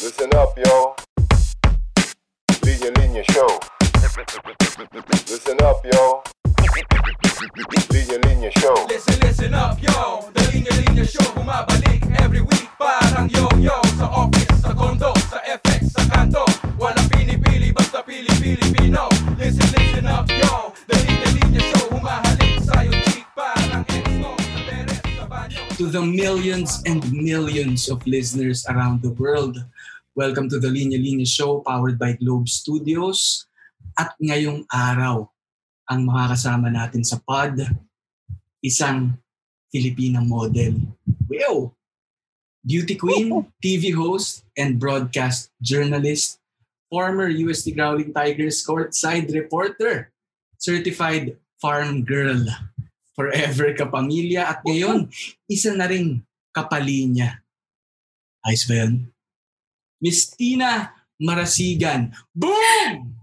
Listen up, yo. Linya Linya Show. Listen up, yo. Linya Linya Show. Listen, listen up, yo The Linya Linya Show Bumabalik every week Parang yo-yo Sa office, sa condo, sa FX, sa kanto Walang pinipili, basta pili-Pilipino Listen, listen up, yo The Linya Linya Show Humahalik sa'yo, chick Parang ex-no Sa teres, sa banyo to the millions and millions of listeners around the world. Welcome to the Linya Linya Show powered by Globe Studios. At ngayong araw, ang makakasama natin sa pod, isang Filipina model. Wow! Beauty queen, TV host, and broadcast journalist, former UST Growling Tigers courtside reporter, certified farm girl, forever kapamilya, at ngayon, isa na rin kapalinya. Ayos ba yun? Miss Tina Marasigan. Boom!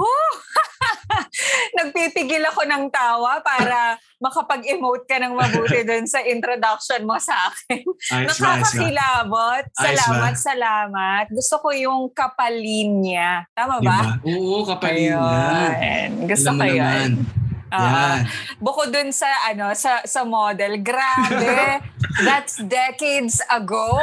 Nagpipigil ako ng tawa para makapag-emote ka ng mabuti dun sa introduction mo sa akin. Ayos ayos? Nakakakilabot. Ayos Salamat, ba? salamat. Gusto ko yung kapalinya. Tama ba? Diba? Oo, kapalinya. Ayun. Gusto Alam ko yun. naman. Yan. Bukod dun sa ano sa sa model, grabe. That's decades ago.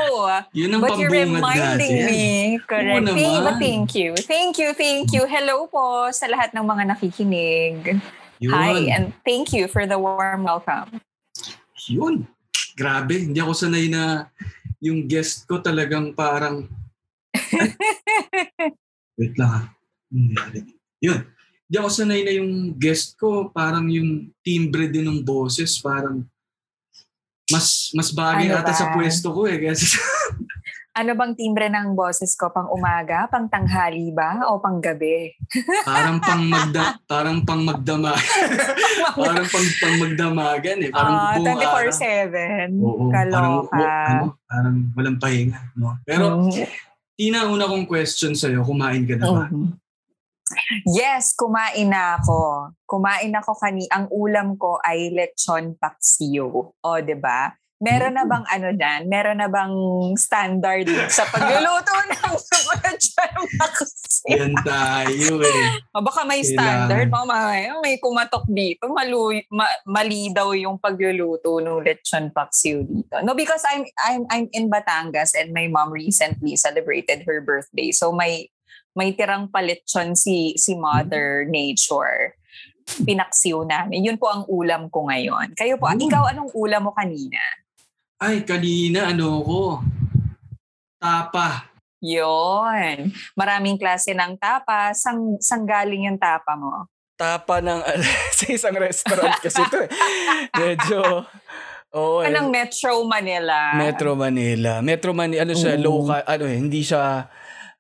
Yun ang But you're reminding natin. me. Correct. Oo Thank, but thank you. Thank you, thank you. Hello po sa lahat ng mga nakikinig. Yun. Hi, and thank you for the warm welcome. Yun. Grabe, hindi ako sanay na yung guest ko talagang parang... Wait lang ha. Nangyari? Yun. Hindi ako sanay na yung guest ko, parang yung timbre din ng boses, parang mas mas bagay Ano ata ba? sa pwesto ko eh. Kasi Ano bang timbre ng boses ko? Pang umaga? Pang tanghali ba? O pang gabi? parang pang magda, parang pang magdama, parang pang, pang magdamagan eh. Parang Ah, buong araw. 24-7. Oo, parang, Kaloka. o- ano, parang walang pahinga. No? Pero, Mm. Tina, una kong question sa'yo, kumain ka na ba? Mhm. Yes, kumain na ako. Kumain ako kani. Ang ulam ko ay lechon paksiw. O, 'di ba? Meron na bang ano diyan? Meron na bang standard sa pagluluto ng lechon paksiw? Yan tayo eh. O baka may standard, baka may, may kumatok dito. Malu, ma- mali daw yung pagluluto ng lechon paksiw dito. No, because I'm I'm I'm in Batangas and my mom recently celebrated her birthday. So may may tirang palechon si si Mother Nature. Pinaksiw namin. Yun po ang ulam ko ngayon. Kayo po, Mm. ikaw anong ulam mo kanina? Ay, kanina ano ko? Tapa. Yun. Maraming klase ng tapa. Sang, sang galing yung tapa mo? tapa ng sa isang restaurant kasi ito eh. Medyo Oo. eh. Anong Metro Manila? Metro Manila. Metro Manila ano siya Oo. local ano eh hindi siya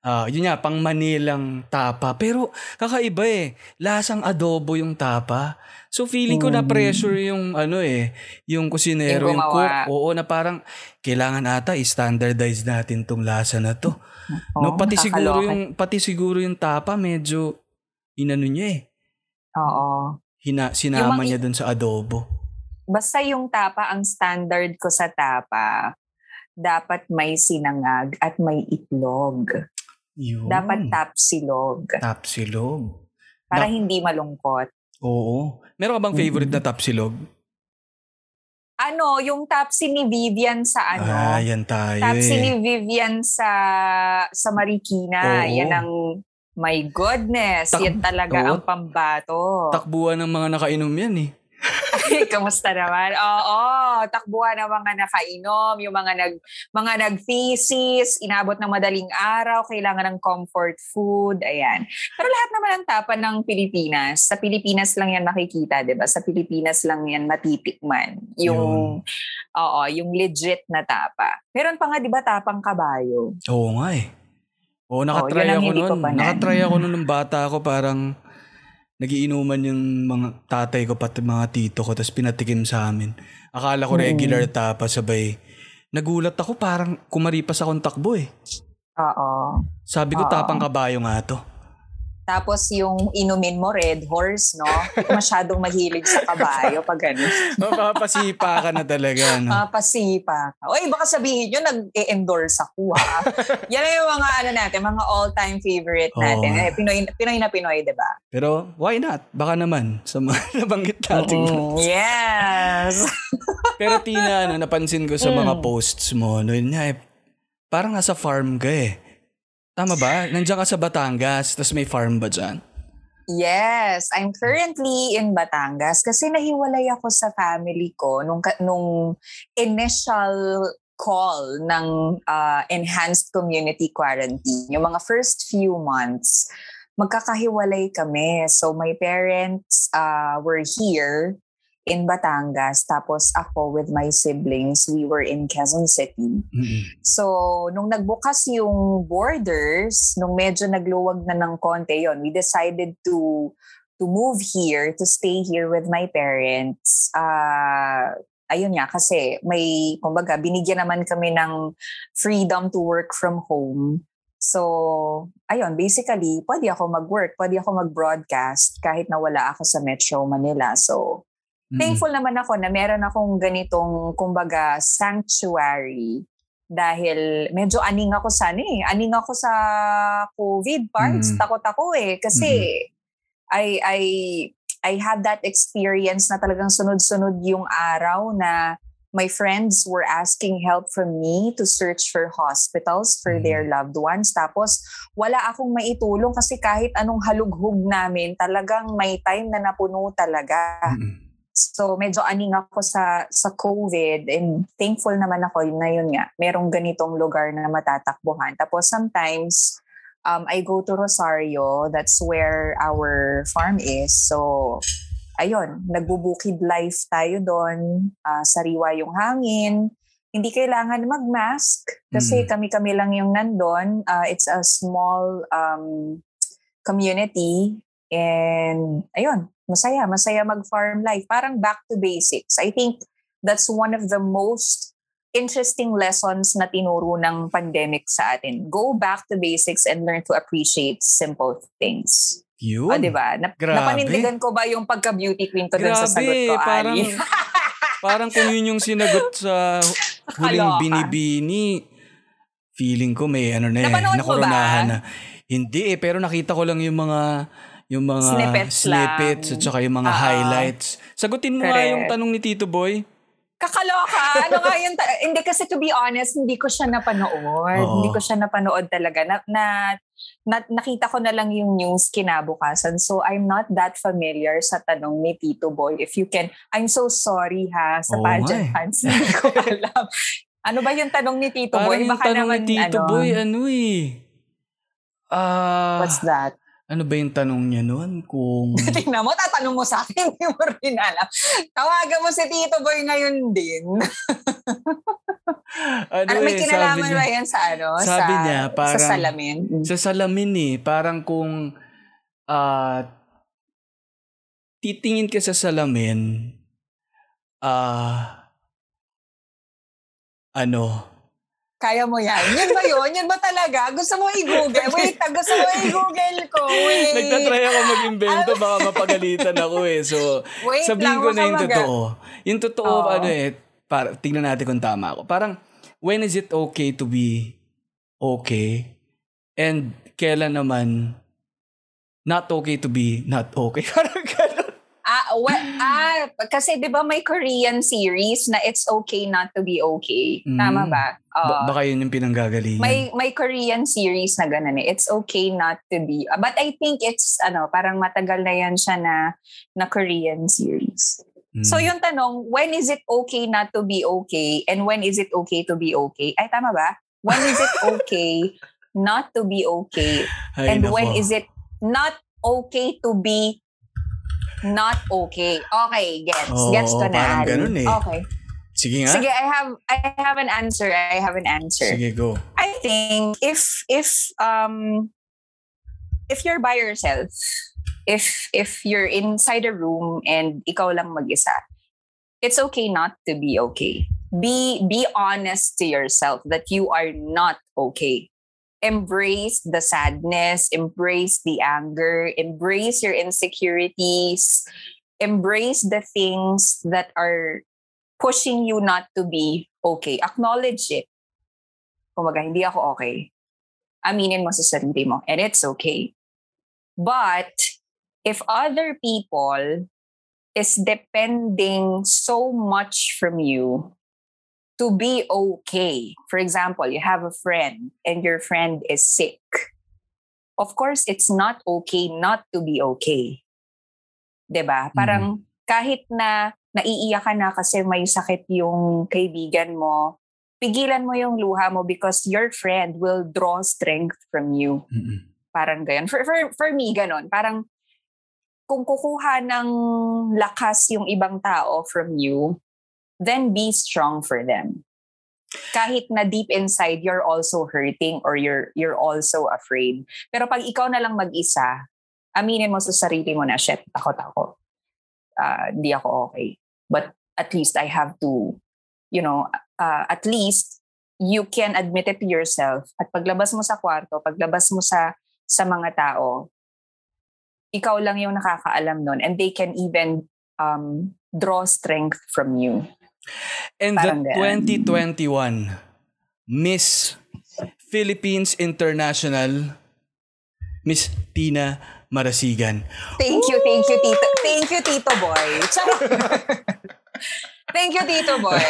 ah yun nga pang Manilang tapa pero kakaiba eh lasang adobo yung tapa. So feeling ko na Mm. pressure yung ano eh yung kusinero Yung cook. Oo na parang kailangan ata i-standardize natin tong lasa na to. no Oo, pati siguro nakakaloka. yung pati siguro yung tapa medyo inano niya eh. Oo. Hina, sinama Yung niya dun sa adobo. Basta yung tapa, ang standard ko sa tapa, dapat may sinangag at may itlog. Yun. Dapat tapsilog. Tapsilog. Para Dak- hindi malungkot. Oo. Meron ka bang favorite na tapsilog? Ano, yung tapsi ni Vivian sa ano? Ah, yan tayo tapsi ni eh. Vivian sa sa Marikina. Oo. Yan ang my goodness. Tak- yan talaga Oo. ang pambato. Takbuhan ng mga nakainom yan eh. Kamusta naman? Oo, takbuhan ng mga nakainom, yung mga nag mga nag-thesis, inabot ng madaling araw, kailangan ng comfort food, ayan. Pero lahat naman ng tapa ng Pilipinas, sa Pilipinas lang yan makikita, 'di ba? Sa Pilipinas lang yan matitikman. Yung oo, yung legit na tapa. Meron pa nga 'di ba tapang kabayo? Oo nga eh. Oo, nakatry ang ako na- Nakatry ako nun nung bata ako parang nagiinuman yung mga tatay ko pati mga tito ko tapos pinatikim sa amin. Akala ko Mm. regular tapa sabay. Nagulat ako parang kumaripas akong takbo eh. Oo. Sabi ko Oo. tapang kabayo nga to. Tapos yung inumin mo, red horse, no? Masyadong mahilig sa kabayo pag ganun. Mapapasipa ka na talaga. No? Mapasipa ka. Uy, baka sabihin nyo, nag-endorse ako, ha? Yan yung mga, ano natin, mga all-time favorite natin. Eh, Pinoy, Pinoy na Pinoy, di ba? Pero why not? Baka naman sa mga nabanggit natin. Mm, yes! Pero Tina, ano, napansin ko sa mga Mm. posts mo, no, yun nga, eh, parang nasa farm ka eh. Tama ba? Nandiyan ka sa Batangas, tapos may farm ba dyan? Yes, I'm currently in Batangas kasi nahiwalay ako sa family ko nung nung initial call ng uh, enhanced community quarantine. Yung mga first few months, magkakahiwalay kami. So my parents uh, were here in Batangas tapos ako with my siblings, we were in Quezon City. Mm-mm. So, nung nagbukas yung borders, nung medyo nagluwag na ng konti yon, we decided to to move here, to stay here with my parents. Uh, ayun nga, kasi may, kumbaga, binigyan naman kami ng freedom to work from home. So, ayun, basically, pwede ako mag-work, pwede ako mag-broadcast kahit na wala ako sa Metro Manila. So, Mm-mm. thankful naman ako na meron akong ganitong, kumbaga, sanctuary. Dahil medyo aning ako sa ano eh. Aning ako sa COVID parts. Mm. Takot ako eh. Kasi I, I, I had that experience na talagang sunod-sunod yung araw na my friends were asking help from me to search for hospitals for Mm. their loved ones. Tapos wala akong maitulong kasi kahit anong halughog namin, talagang may time na napuno talaga. Mm-mm. So medyo aning ako sa sa COVID and thankful naman ako na yun nga, merong ganitong lugar na matatakbuhan. Tapos sometimes um, I go to Rosario, that's where our farm is. So ayun, nagbubukid life tayo doon, ah, sariwa yung hangin. Hindi kailangan mag-mask kasi Mm. kami-kami lang yung nandun. Ah, it's a small um, community and ayun, masaya, masaya mag-farm life. Parang back to basics. I think that's one of the most interesting lessons na tinuro ng pandemic sa atin. Go back to basics and learn to appreciate simple things. Yun. O, di ba? Nap- Grabe. napanindigan ko ba yung pagka-beauty queen ko dun sa Grabe, sagot ko, parang, Ali? parang kung yun yung sinagot sa huling binibini, feeling ko may ano na eh, Napanood nakoronahan na. Hindi eh, pero nakita ko lang yung mga yung mga Snippets snippets lang. at saka yung mga Oo. highlights. Sagutin mo nga Correct. yung tanong ni Tito Boy. Kakaloka. Ano nga yun? ta- hindi kasi to be honest, hindi ko siya napanood. Oo. Hindi ko siya napanood talaga. Na, na, na- nakita ko na lang yung news kinabukasan. So I'm not that familiar sa tanong ni Tito Boy. If you can, I'm so sorry ha sa nga pageant eh. fans. Hindi ko alam. ano ba yung tanong ni Tito Parang Boy? yung Baka tanong naman, ni Tito ano, Boy, ano eh. Ah, What's that? Ano ba yung tanong niya noon? Kung... Tingnan mo, tatanong mo sa akin, hindi mo rin alam. Tawagan mo si Tito Boy ngayon din. ano Ano, may eh, kinalaman niya, ba yan sa ano? sabi sa, niya, parang- Sa salamin? Mm. sa salamin eh, parang kung ah titingin ka sa salamin, ah ano, Kaya mo yan. Yun ba yun? Yun ba talaga? Gusto mo i-google? Wait, gusto mo i-google ko. Wait. nagtatry ako mag-invento, baka mapagalitan ako eh. So, Wait sabihin lang, ko na yung mag- totoo. Yung totoo, Oo. ano eh, para, tingnan natin kung tama ako. Parang, when is it okay to be okay? And kailan naman not okay to be not okay? Parang well, ah, kasi di ba may Korean series na It's Okay Not to Be Okay? Tama Mm. ba? Ba- Oo. baka yun yung pinanggagalingan. may may Korean series na ganun eh. It's okay not to be. ah, But I think it's ano, parang matagal na yan siya na na Korean series. Mm. So yung tanong, when is it okay not to be okay and when is it okay to be okay? Ay tama ba? When is it okay not to be okay Ay, and nako. when is it not okay to be not okay? Okay, gets. Oo, gets ko na. parang ganun eh. Okay. Sige nga. Sige, I have I have an answer. I have an answer. Sige, go. I think if if um if you're by yourself, if if you're inside a room and ikaw lang mag-isa, it's okay not to be okay. Be be honest to yourself that you are not okay. Embrace the sadness, embrace the anger, embrace your insecurities, embrace the things that are pushing you not to be okay. Acknowledge it. Kumaga, hindi ako okay. Aminin mo sa sarili mo. And it's okay. But if other people is depending so much from you to be okay. For example, you have a friend and your friend is sick. Of course, it's not okay not to be okay. 'Di ba? Parang kahit na naiiyak ka na kasi may sakit yung kaibigan mo, pigilan mo yung luha mo because your friend will draw strength from you. Mm-mm. Parang ganyan. For, for, for me, ganon. Parang kung kukuha ng lakas yung ibang tao from you, then be strong for them. Kahit na deep inside, you're also hurting or you're, you're also afraid. Pero pag ikaw na lang mag-isa, aminin mo sa sarili mo na, shit, takot ako. Ah, Hindi ako okay. But at least I have to, you know, uh, at least you can admit it to yourself. At paglabas mo sa kwarto, paglabas mo sa sa mga tao, ikaw lang yung nakakaalam nun and they can even um, draw strength from you. And Parang the ganun. 2021 Miss Philippines International Miss Tina Marasigan. Thank you, thank you, Tito. Thank you, Tito Boy. Thank you, Tito Boy.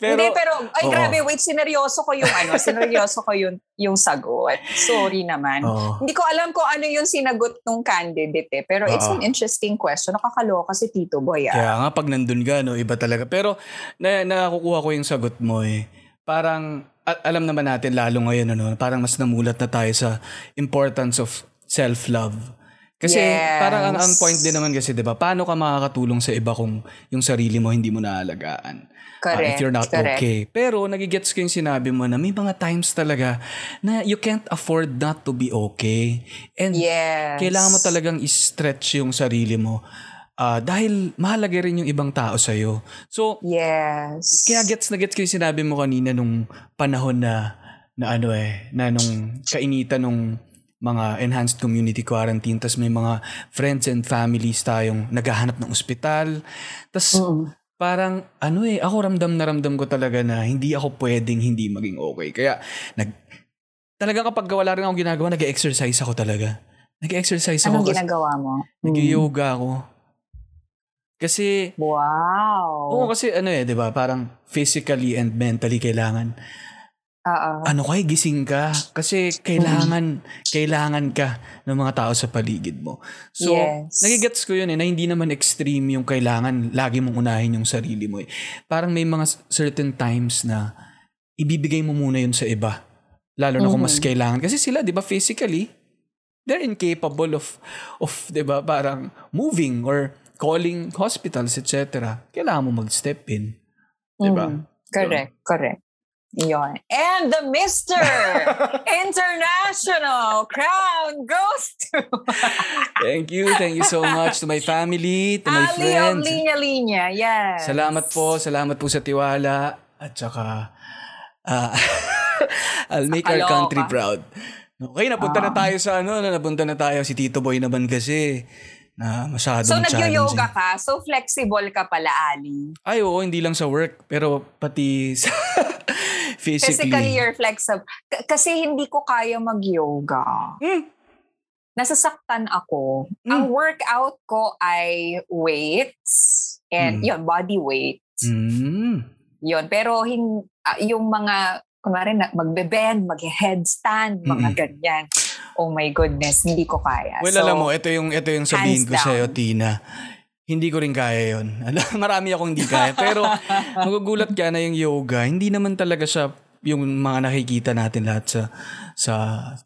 Pero, Hindi, pero, ay Oo. grabe, wait, sineryoso ko yung ano, sineryoso ko yung, yung sagot. Sorry naman. Oo. Hindi ko alam kung ano yung sinagot ng candidate eh. Pero it's Oo. an interesting question. Nakakaloka si Tito Boy ah. Kaya nga pag nandun ka, no, iba talaga. Pero na, nakukuha ko yung sagot mo eh. Parang a- alam naman natin lalo ngayon ano, parang mas namulat na tayo sa importance of self-love. Kasi Yes. parang ang, ang point din naman kasi 'di ba, paano ka makakatulong sa iba kung yung sarili mo hindi mo naalagaan? Ah, Correct. if you're not correct. okay. Pero nagigets ko yung sinabi mo na may mga times talaga na you can't afford not to be okay. And Yes. kailangan mo talagang i-stretch yung sarili mo. Ah, dahil mahalaga rin yung ibang tao sa'yo. So, Yes. kaya gets na gets ko yung sinabi mo kanina nung panahon na, na ano eh, na nung kainitan nung mga enhanced community quarantine, tas may mga friends and families tayong naghahanap ng ospital. Tas Mm. parang ano eh, ako ramdam na ramdam ko talaga na hindi ako pwedeng hindi maging okay. Kaya nag talaga kapag wala rin akong ginagawa, nag-exercise ako talaga. Nag-exercise ako. Anong kasi- ginagawa mo? Nag-yoga ako. Kasi, Wow. oo kasi ano eh, di ba? Parang physically and mentally kailangan. Oo. Ano kay gising ka? Kasi kailangan, kailangan ka ng mga tao sa paligid mo. So, Yes. nagigets ko yun eh, na hindi naman extreme yung kailangan lagi mong unahin yung sarili mo eh. Parang may mga certain times na ibibigay mo muna yun sa iba. Lalo na kung mas kailangan. Kasi sila, di ba, physically, they're incapable of, of di ba, parang moving or calling hospitals, etc. Kailangan mo mag-step in. Di ba? Mm. Correct, correct. Yon. And the Mr. International Crown goes to Thank you. Thank you so much to my family, to my Ali of friends. Linya Linya. Yes. Salamat po. Salamat po sa tiwala. At saka, ah, I'll make our country proud. Okay, napunta na tayo sa ano, na napunta na tayo si Tito Boy naman kasi na masyadong So, challenging. nag-yoga ka. So, flexible ka pala, Ali. Ay, oo, hindi lang sa work, pero pati sa physically. Physically, you're flexible. K- kasi hindi ko kaya mag-yoga. Hmm. Nasasaktan ako. Hmm. Ang workout ko ay weights and Hmm. yun, body weight. Mm. Yun. Pero hin, ah, yung mga, kunwari, na- magbe-bend, mag-headstand, mga Mm. ganyan. Oh my goodness, hindi ko kaya. Well, So, alam mo, ito yung, ito yung sabihin ko sa'yo. Tina. Hindi ko rin kaya yon. Marami akong hindi kaya. Pero magugulat ka na yung yoga, hindi naman talaga siya yung mga nakikita natin lahat sa sa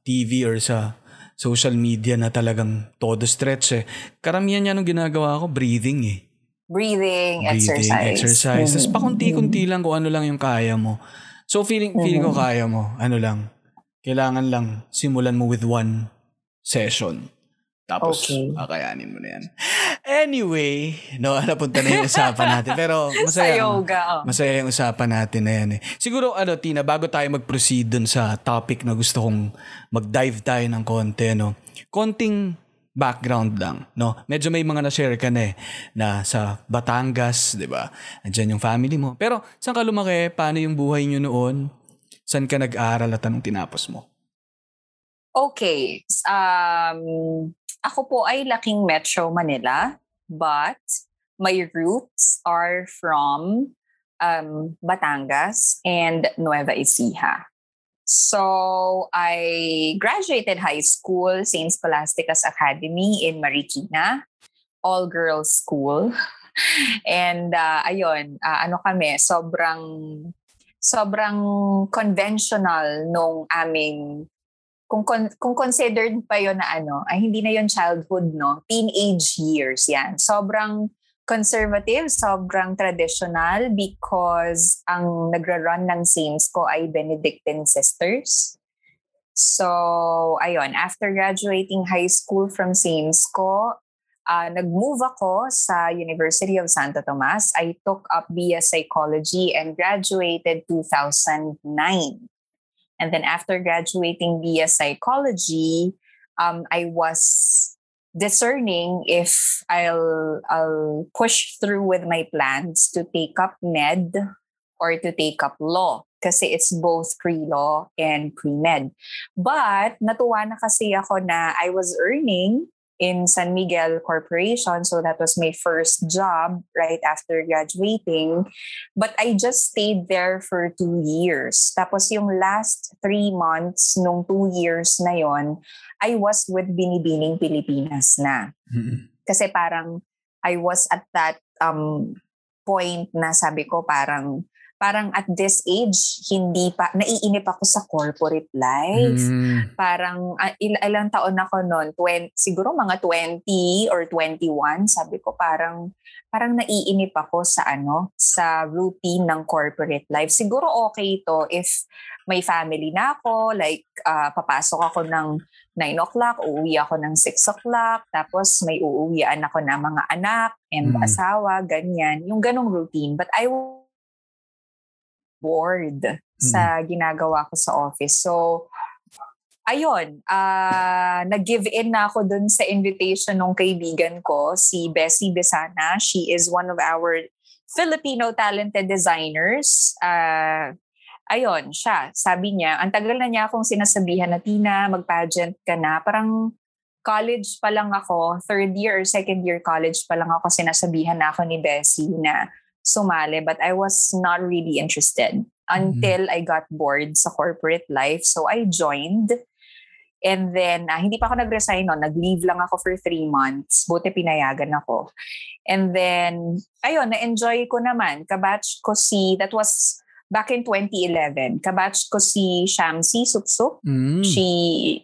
TV or sa social media na talagang todo stretch eh. Karamihan niya nung ginagawa ko, breathing eh. breathing, Breathing, exercise. exercise. Tapos Mhm. pakunti-kunti lang kung ano lang yung kaya mo. So feeling, feeling ko Mhm. kaya mo. Ano lang. Kailangan lang simulan mo with one session. Tapos, Okay. kakayanin mo na yan. Anyway, no, napunta na yung usapan natin. Pero Sa masaya. yoga. oh. Masaya yung usapan natin na yan eh. Siguro ano, Tina, bago tayo mag-proceed dun sa topic na gusto kong mag-dive tayo ng konti, no? Konting background lang, no? Medyo may mga na-share ka na eh, na sa Batangas, di ba? Andiyan yung family mo. Pero saan ka lumaki? Paano yung buhay nyo noon? Saan ka nag-aaral at anong tinapos mo? Okay. Um, ako po ay laking Metro Manila, but my roots are from um, Batangas and Nueva Ecija. So I graduated high school, St. Scholastica's Academy in Marikina, all girls school. And uh, ayun, uh, ano kami, sobrang sobrang conventional nung aming kung con- kung considered pa yon na ano, ay hindi na yon childhood, no? Teenage years yan. Sobrang conservative, sobrang traditional because ang nagra-run ng Saints ko ay Benedictine Sisters. So, ayun, after graduating high school from Saints ko, uh, nag-move ako sa University of Santo Tomas. I took up BS Psychology and graduated 2009. And then after graduating BS Psychology, um, I was discerning if I'll I'll push through with my plans to take up med or to take up law kasi it's both pre-law and pre-med. But natuwa na kasi ako na I was earning in San Miguel Corporation. So that was my first job right after graduating. But I just stayed there for two years. Tapos yung last three months nung two years na yon, I was with Binibining Pilipinas na. Kasi parang I was at that um, point na sabi ko parang parang at this age hindi pa naiinip ako sa corporate life. Mm. Parang uh, il- ilang taon ako noon, 20 siguro mga 20 or 21, sabi ko parang parang naiinip ako sa ano, sa routine ng corporate life. Siguro okay ito if may family na ako, like uh, papasok ako ng 9 o'clock, uuwi ako ng 6 o'clock, tapos may uuwian ako ng mga anak and Mm. asawa, ganyan. Yung ganong routine. But I bored sa ginagawa ko sa office. So, ayun, ah nag-give in na ako dun sa invitation ng kaibigan ko, si Bessie Besana. She is one of our Filipino talented designers. Ah ayun, siya, sabi niya, ang tagal na niya akong sinasabihan na, Tina, mag-pageant ka na. Parang college pa lang ako, third year or second year college pa lang ako, sinasabihan na ako ni Bessie na sumali. But I was not really interested until I got bored sa corporate life. So I joined. And then, ah, hindi pa ako nag-resign no. Nag-leave lang ako for three months. Buti pinayagan ako. And then, ayun, na-enjoy ko naman. Kabatch ko si, that was back in 2011. Kabatch ko si Shamsi Supsup. Mm. She,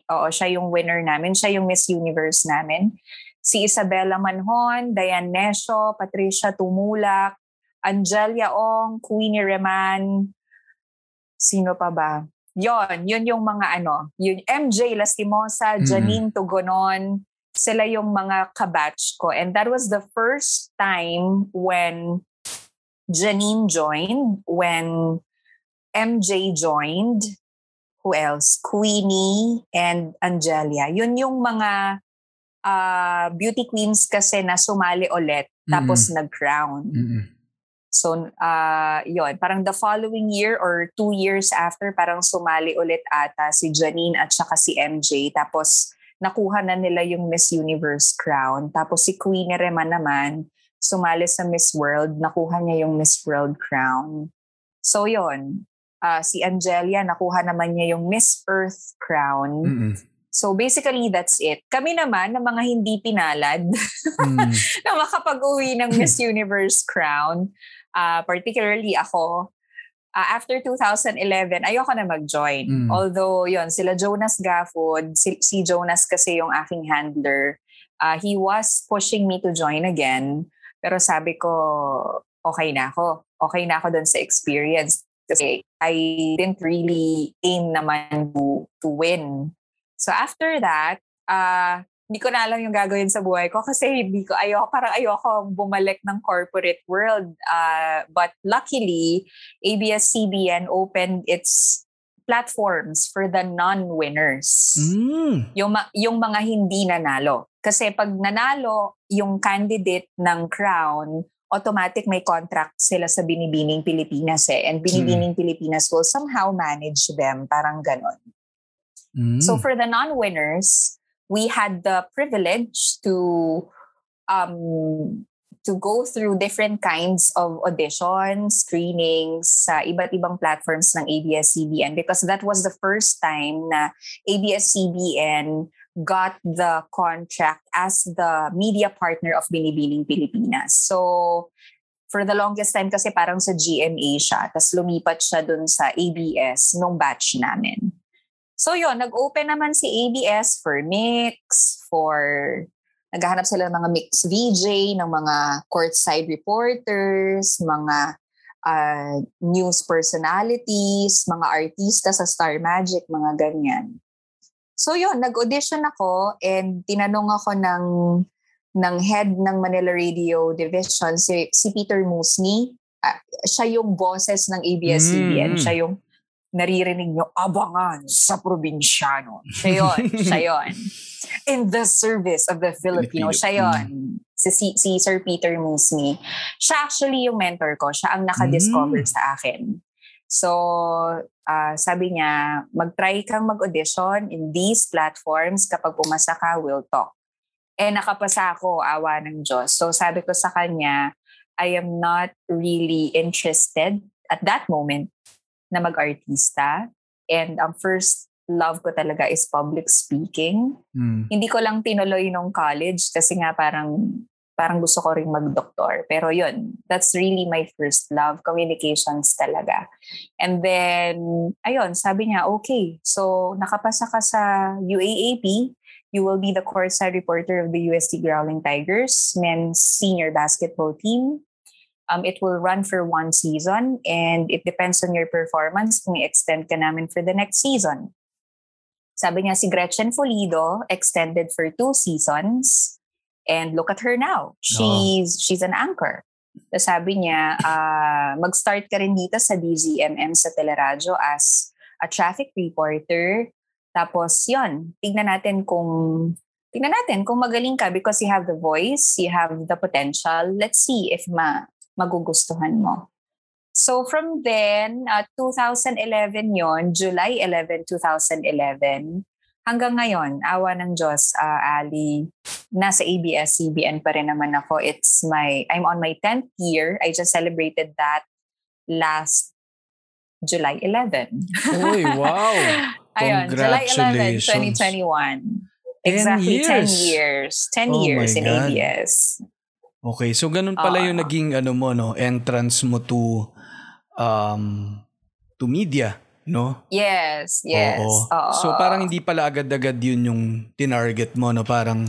oo, siya yung winner namin. Siya yung Miss Universe namin. Si Isabella Manhon, Diane Nesho, Patricia Tumulak, Angelia Ong, Queenie Reman, sino pa ba? Yon, yun yung mga ano, yun, MJ Lastimosa, Mm. Janine Tugonon, sila yung mga kabatch ko. And that was the first time when Janine joined, when MJ joined, who else? Queenie and Angelia. Yun yung mga ah, beauty queens kasi na sumali ulit tapos nag-crown. Mm-mm. So, uh, yun. Parang the following year or two years after, parang sumali ulit ata si Janine at saka si MJ. Tapos, nakuha na nila yung Miss Universe crown. Tapos si Queenie Reman naman, sumali sa Miss World, nakuha niya yung Miss World crown. So, yun. Ah, si Angelia, nakuha naman niya yung Miss Earth crown. Mm-mm. So, basically, that's it. Kami naman, na mga hindi pinalad, Mm. na makapag-uwi ng Miss Universe crown. Uh, particularly ako, uh, after 2011, ayoko na mag-join. Mm. Although, yon sila Jonas Gafford, si, si Jonas kasi yung aking handler, uh, he was pushing me to join again. Pero sabi ko, okay na ako. Okay na ako dun sa experience. Kasi I didn't really aim naman to, to win. So after that, uh, hindi ko na alam yung gagawin sa buhay ko kasi hindi ko ayoko parang ayoko bumalik ng corporate world. Uh, but luckily ABS-CBN opened its platforms for the non-winners. Mm. yung yung mga hindi nanalo. Kasi pag nanalo yung candidate ng crown automatic may contract sila sa Binibining Pilipinas eh. And Binibining Pilipinas will somehow manage them parang ganon Mm. So for the non-winners, we had the privilege to um to go through different kinds of auditions, screenings sa iba't ibang platforms ng ABS-CBN because that was the first time na ABS-CBN got the contract as the media partner of Binibining Pilipinas. So for the longest time kasi parang sa GMA siya, tapos lumipat siya dun sa ABS nung batch namin. So yun, nag-open naman si ABS for mix, for naghahanap sila ng mga mix VJ, ng mga courtside reporters, mga uh, news personalities, mga artista sa Star Magic, mga ganyan. So yun, nag-audition ako and tinanong ako ng ng head ng Manila Radio Division, si, si Peter Musni. Ah, siya yung bosses ng ABS-CBN. Mm. Siya yung naririnig nyo, abangan sa probinsyano. Siya yun. siya yun. In the service of the Filipino. Filipino. Siya yun. Si, si, si Sir Peter Musni. Siya actually yung mentor ko. Siya ang nakadiscover Mm. sa akin. So, ah, sabi niya, mag-try kang mag-audition in these platforms. Kapag pumasa ka, we'll talk. Eh, nakapasa ako, awa ng Diyos. So, sabi ko sa kanya, I am not really interested at that moment na mag-artista. And ang first love ko talaga is public speaking. Mm. Hindi ko lang tinuloy nung college kasi nga parang parang gusto ko ring mag-doktor. Pero yun, that's really my first love, communications talaga. And then, ayun, sabi niya, okay, so nakapasa ka sa UAAP, you will be the courtside reporter of the UST Growling Tigers men's senior basketball team. Um, it will run for one season and it depends on your performance kung i-extend ka namin for the next season. Sabi niya si Gretchen Folido extended for two seasons and look at her now. She's she's an anchor. Tapos sabi niya, ah, mag-start ka rin dito sa DZMM sa Teleradyo as a traffic reporter. Tapos yon, tignan natin kung tignan natin kung magaling ka because you have the voice, you have the potential. Let's see if ma magugustuhan mo. So from then, uh, 2011 yon, July 11, 2011, hanggang ngayon, awa ng Diyos, uh, Ali, nasa ABS-CBN pa rin naman ako. It's my, I'm on my 10th year. I just celebrated that last July 11. Uy, wow. Ayun, July 11, Congratulations. 2021. 10 Exactly, 10 years. years. 10 Oh years in God. ABS. Okay, so ganun pala Oo. yung naging ano mo no, entrance mo to um to media, no? Yes, yes. Oo. Oo. So parang hindi pala agad-agad yun yung tinarget mo no, parang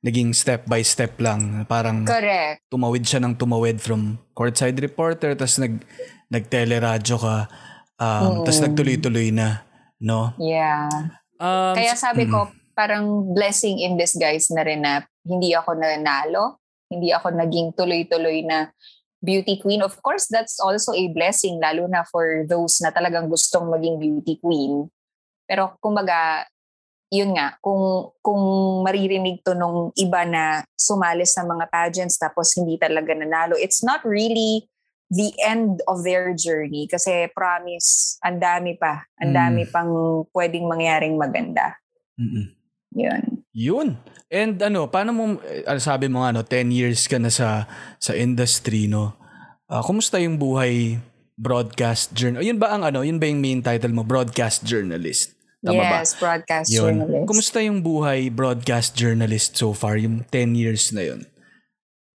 naging step by step lang, parang Correct. tumawid siya ng tumawid from courtside reporter tapos nag nagteleradyo ka um tapos Mm. nagtuloy-tuloy na, no? Yeah. Um, Kaya sabi mm. ko, parang blessing in disguise na rin na hindi ako nanalo, hindi ako naging tuloy-tuloy na beauty queen. Of course, that's also a blessing, lalo na for those na talagang gustong maging beauty queen. Pero kumbaga, yun nga, kung, kung maririnig to nung iba na sumali sa mga pageants tapos hindi talaga nanalo, it's not really the end of their journey kasi promise, ang dami pa. Ang Mm. dami pang pwedeng mangyaring maganda. Mm-mm. Yun. Yun. And ano, paano mo, eh, ano, sabi mo nga, no, 10 years ka na sa, sa industry, no? Ah, kumusta yung buhay broadcast journal? Yun ba ang ano, yun ba yung main title mo? Broadcast journalist. Tama ba? yes, broadcast Yun. journalist. Kumusta yung buhay broadcast journalist so far, yung 10 years na yun?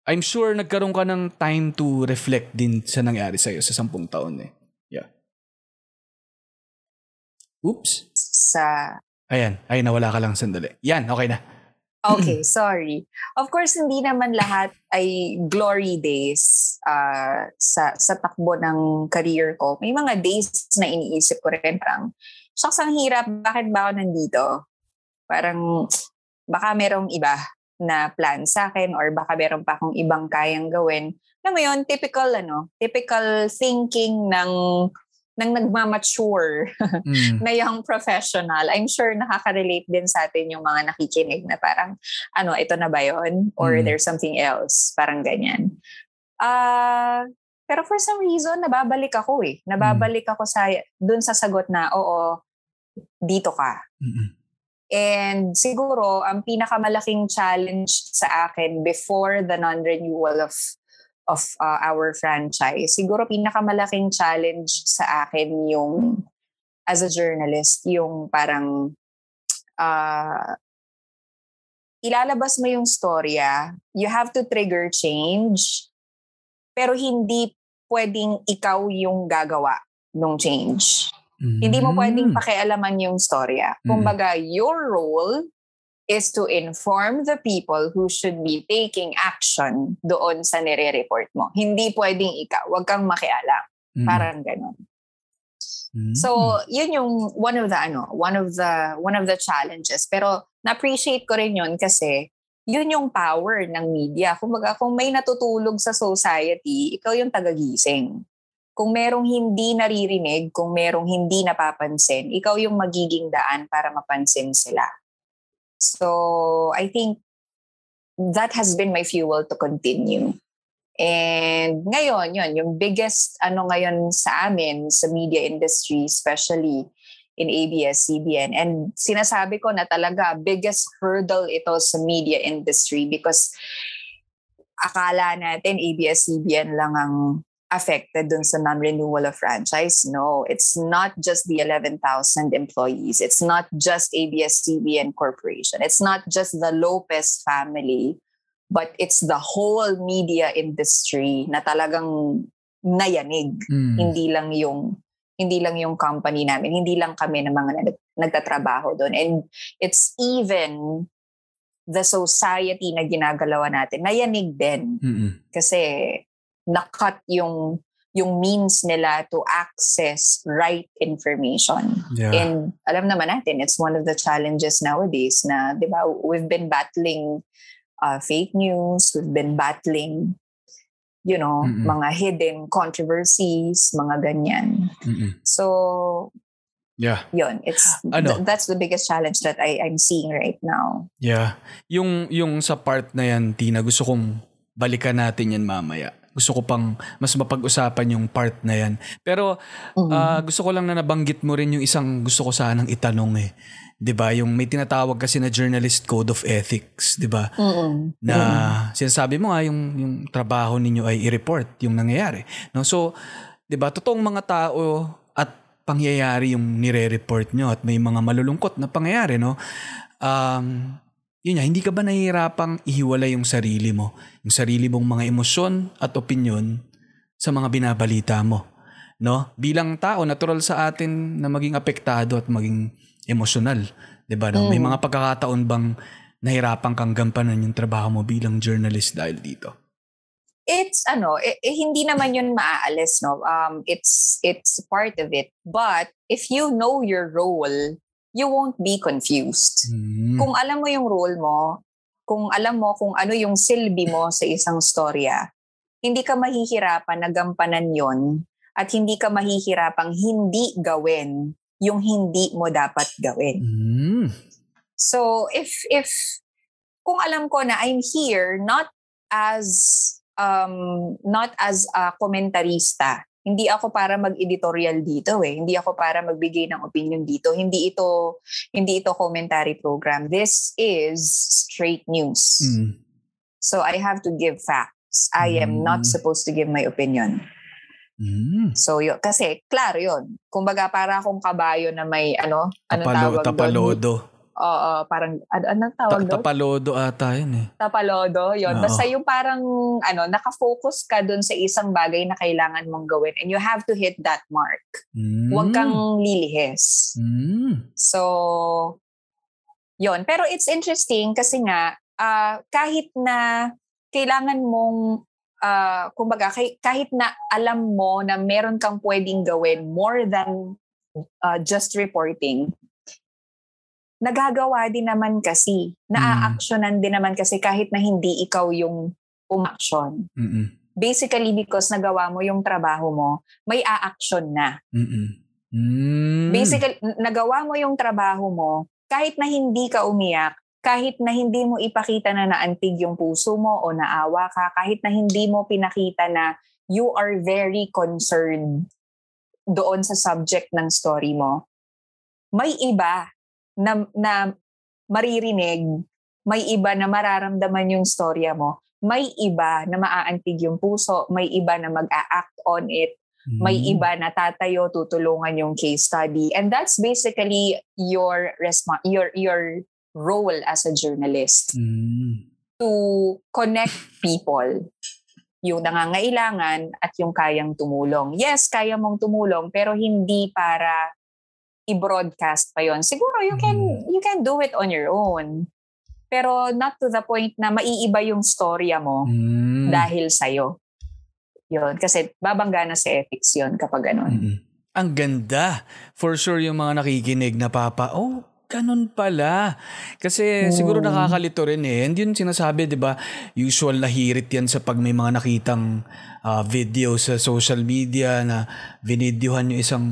I'm sure nagkaroon ka ng time to reflect din sa nangyari sa'yo sa 10 taon eh. Yeah. Oops. Sa Ayan. Ay, nawala ka lang sandali. Yan, okay na. Okay, sorry. Of course, hindi naman lahat ay glory days uh, sa sa takbo ng career ko. May mga days na iniisip ko rin parang, shucks, ang hirap. Bakit ba ako nandito? Parang, baka merong iba na plan sa akin or baka meron pa akong ibang kayang gawin. Alam mo yun, typical ano, typical thinking ng ng nagmamature Mm. na young professional. I'm sure nakaka-relate din sa atin yung mga nakikinig na parang, ano, ito na ba yun? Or Mm. there's something else? Parang ganyan. Ah, pero for some reason, nababalik ako eh. Nababalik ako sa, dun sa sagot na, oo, dito ka. Mm-mm. And siguro, ang pinakamalaking challenge sa akin before the non-renewal of of uh, our franchise, siguro pinakamalaking challenge sa akin yung as a journalist, yung parang uh, ilalabas mo yung storya, you have to trigger change, pero hindi pwedeng ikaw yung gagawa ng change. Hindi mo pwedeng Mm. pakialaman yung storya. Kumbaga, your role is to inform the people who should be taking action doon sa nire-report mo. Hindi pwedeng ikaw. Huwag kang makialam. Mm. Parang ganun. Mm. So, yun yung one of the ano, one of the one of the challenges. Pero na-appreciate ko rin yun kasi yun yung power ng media. Kumbaga, kung may natutulog sa society, ikaw yung tagagising. Kung merong hindi naririnig, kung merong hindi napapansin, ikaw yung magiging daan para mapansin sila. So, I think that has been my fuel to continue. And ngayon, yun, yung biggest ano ngayon sa amin, sa media industry, especially in ABS-CBN. And sinasabi ko na talaga, biggest hurdle ito sa media industry because akala natin ABS-CBN lang ang affected dun sa non-renewal of franchise. No, it's not just the 11,000 employees. It's not just ABS-CBN Corporation. It's not just the Lopez family, but it's the whole media industry na talagang nayanig. Mm. Hindi lang yung hindi lang yung company namin, hindi lang kami na mga nag, nagtatrabaho doon. And it's even the society na ginagalawan natin, nayanig din Mm-mm. kasi nakat yung yung means nila to access right information. Yeah. And alam naman natin, it's one of the challenges nowadays na, di ba, we've been battling uh, fake news, we've been battling, you know, Mm-mm. mga hidden controversies, mga ganyan. Mm-mm. So, Yeah. yun, it's, Ano? th- that's the biggest challenge that I, I'm seeing right now. Yeah. Yung yung sa part na yan, Tina, gusto kong balikan natin yan mamaya. Gusto ko pang mas mapag-usapan yung part na yan. Pero Mhm. ah, gusto ko lang na nabanggit mo rin yung isang gusto ko sanang itanong eh. 'Di ba? Yung may tinatawag kasi na journalist code of ethics, 'di ba? Mm-mm. Na sinasabi mo nga yung yung trabaho ninyo ay i-report yung nangyayari. No? So, 'di ba? Totoong mga tao at pangyayari yung nire-report nyo at may mga malulungkot na pangyayari, no? Um, yun nga, hindi ka ba nahihirapang ihiwalay yung sarili mo? Yung sarili mong mga emosyon at opinyon sa mga binabalita mo. No? Bilang tao, natural sa atin na maging apektado at maging emosyonal. 'Di ba? No? May Mm. mga pagkakataon bang nahirapan kang gampanan yung trabaho mo bilang journalist dahil dito? it's ano eh, eh, hindi naman yun maaalis no um it's it's part of it but if you know your role you won't be confused Hmm. kung alam mo yung role mo kung alam mo kung ano yung silbi mo sa isang storya hindi ka mahihirapan na gampanan yon at hindi ka mahihirapang hindi gawin yung hindi mo dapat gawin Hmm. So if if kung alam ko na I'm here not as um not as a komentarista. Hindi ako para mag-editorial dito eh. Hindi ako para magbigay ng opinion dito. Hindi ito hindi ito commentary program. This is straight news. Hmm. So I have to give facts. I am not Mm. supposed to give my opinion. Hmm. So yun, kasi klaro yun. Kumbaga para akong kabayo na may ano, anong Tapalo, tawag doon? Oo, parang ano, anong Ta- tawag doon? tapalodo ata yun eh. Tapalodo, yun. Oo. Basta yung parang, ano, nakafocus ka dun sa isang bagay na kailangan mong gawin and you have to hit that mark. Hmm. Huwag kang lilihis. Hmm. So, yun. Pero it's interesting kasi nga, ah, kahit na kailangan mong, ah, kumbaga, kahit na alam mo na meron kang pwedeng gawin more than ah, just reporting, nagagawa din naman kasi, naa-actionan din naman kasi kahit na hindi ikaw yung umaksyon. Mm-mm. Basically because nagawa mo yung trabaho mo, may a-action na. Mm-mm. Mm. Basically, nagawa mo yung trabaho mo, kahit na hindi ka umiyak, kahit na hindi mo ipakita na naantig yung puso mo o naawa ka, kahit na hindi mo pinakita na you are very concerned doon sa subject ng story mo, may iba na, na maririnig, may iba na mararamdaman yung storya mo, may iba na maaantig yung puso, may iba na mag-a-act on it, may Mm. iba na tatayo, tutulungan yung case study. And that's basically your resp- your your role as a journalist Mm. to connect people yung nangangailangan at yung kayang tumulong. Yes, kaya mong tumulong pero hindi para i-broadcast pa yon. Siguro you can Mm. you can do it on your own. Pero not to the point na maiiba yung storya mo Mm. dahil sa'yo. Yun. Kasi babangga na sa ethics yun kapag ganun. Mm-mm. Ang ganda. For sure yung mga nakikinig na papa, oh, ganun pala. Kasi Mm. siguro nakakalito rin eh. And yun sinasabi, di ba, usual na hirit yan sa pag may mga nakitang ah, video sa social media na vinidyohan yung isang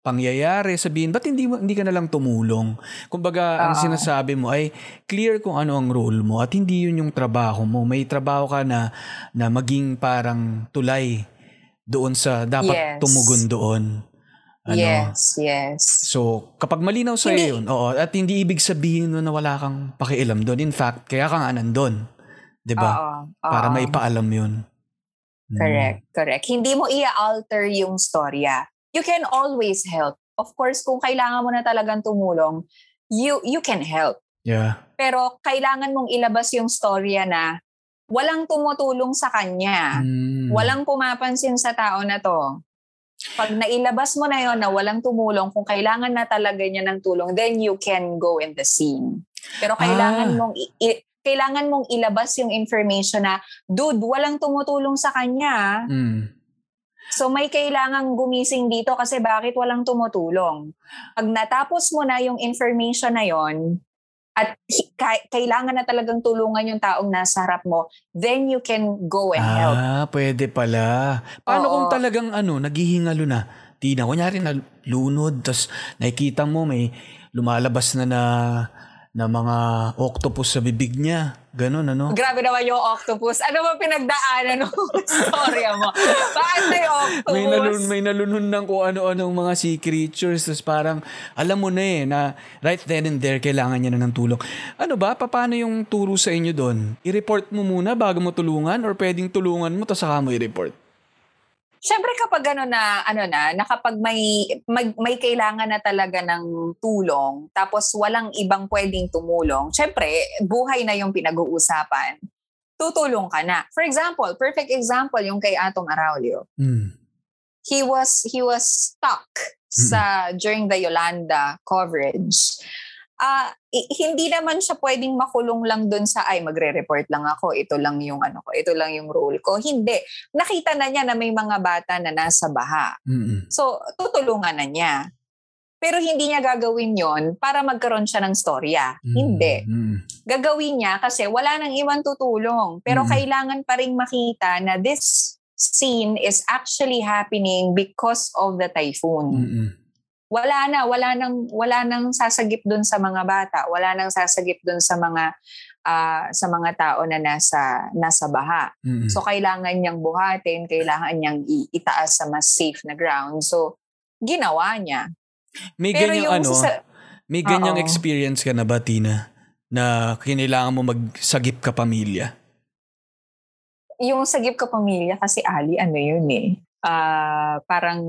pangyayari, sabihin, ba't hindi, hindi ka na lang tumulong? Kumbaga, ang Oo. sinasabi mo ay clear kung ano ang role mo at hindi yun yung trabaho mo. May trabaho ka na, na maging parang tulay doon sa dapat Yes. tumugon doon. Ano? Yes, yes. So, kapag malinaw sa Hindi- yun, oo, at hindi ibig sabihin nun na wala kang pakialam doon. In fact, kaya ka nga nandun. 'Di ba? Oo, Para oo. maipaalam yun. Mm. Correct, correct. Hindi mo i-alter yung storya. You can always help. Of course, kung kailangan mo na talagang tumulong, you you can help. Yeah. Pero kailangan mong ilabas yung storya na walang tumutulong sa kanya. Mm. Walang pumapansin sa tao na to. Pag nailabas mo na yon na walang tumulong, kung kailangan na talaga niya ng tulong, then you can go in the scene. Pero kailangan Ah. mong i- i- kailangan mong ilabas yung information na, dude, walang tumutulong sa kanya. Mm. So may kailangang gumising dito kasi bakit walang tumutulong. Pag natapos mo na yung information na yon at kailangan na talagang tulungan yung taong nasa harap mo, then you can go and help. Ah, pwede pala. Paano Oo. kung talagang ano, naghihingalo na? Tina, kunyari na lunod, tas nakikita mo may lumalabas na na na mga octopus sa bibig niya. Ganon, ano? Grabe naman yung octopus. Ano ba pinagdaanan ng storya mo? Bakit may octopus? May, nalun, may nalunun ng kung ano-anong mga sea creatures. Tapos parang, alam mo na eh, na right then and there, kailangan niya na ng tulong. Ano ba? Paano yung turo sa inyo doon? I-report mo muna bago mo tulungan? Or pwedeng tulungan mo, tapos saka mo i-report? Siyempre kapag ano na, ano na, na kapag may, may, may kailangan na talaga ng tulong, tapos walang ibang pwedeng tumulong, siyempre, buhay na yung pinag-uusapan. Tutulong ka na. For example, perfect example, yung kay Atom Araulio. Mm. He was, he was stuck sa, during the Yolanda coverage. Ah, i- hindi naman siya pwedeng makulong lang dun sa, ay, magre-report lang ako, ito lang yung ano ko, ito lang yung role ko. Hindi. Nakita na niya na may mga bata na nasa baha. Mm-mm. So, tutulungan na niya. Pero hindi niya gagawin yon para magkaroon siya ng storya. Hindi. Mm. Gagawin niya kasi wala nang ibang tutulong. Pero Mm. kailangan pa rin makita na this scene is actually happening because of the typhoon. Mm-mm. Wala na, wala nang wala nang sasagip doon sa mga bata, wala nang sasagip doon sa mga ah, sa mga tao na nasa nasa baha. Mm-mm. So kailangan niyang buhatin, kailangan niyang itaas sa mas safe na ground. So ginawa niya. May Pero ganyang ano, sa- may ganyang Oo. experience ka na ba, Tina? Na kinailangan mo magsagip ka pamilya? yung sagip ka pamilya kasi Ali ano yun eh. Ah, parang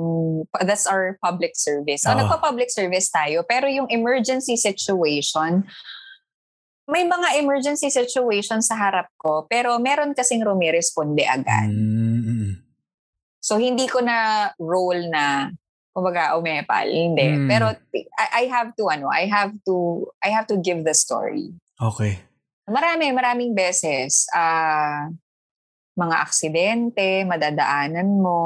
that's our public service. So, Oo. nagpa-public service tayo pero yung emergency situation may mga emergency situation sa harap ko pero meron kasing rumiresponde agad. Mm-mm. So hindi ko na role na kumbaga umepal, hindi. Mm. Pero I, I have to ano, I have to I have to give the story. Okay. Marami, maraming beses. Ah, mga aksidente, madadaanan mo.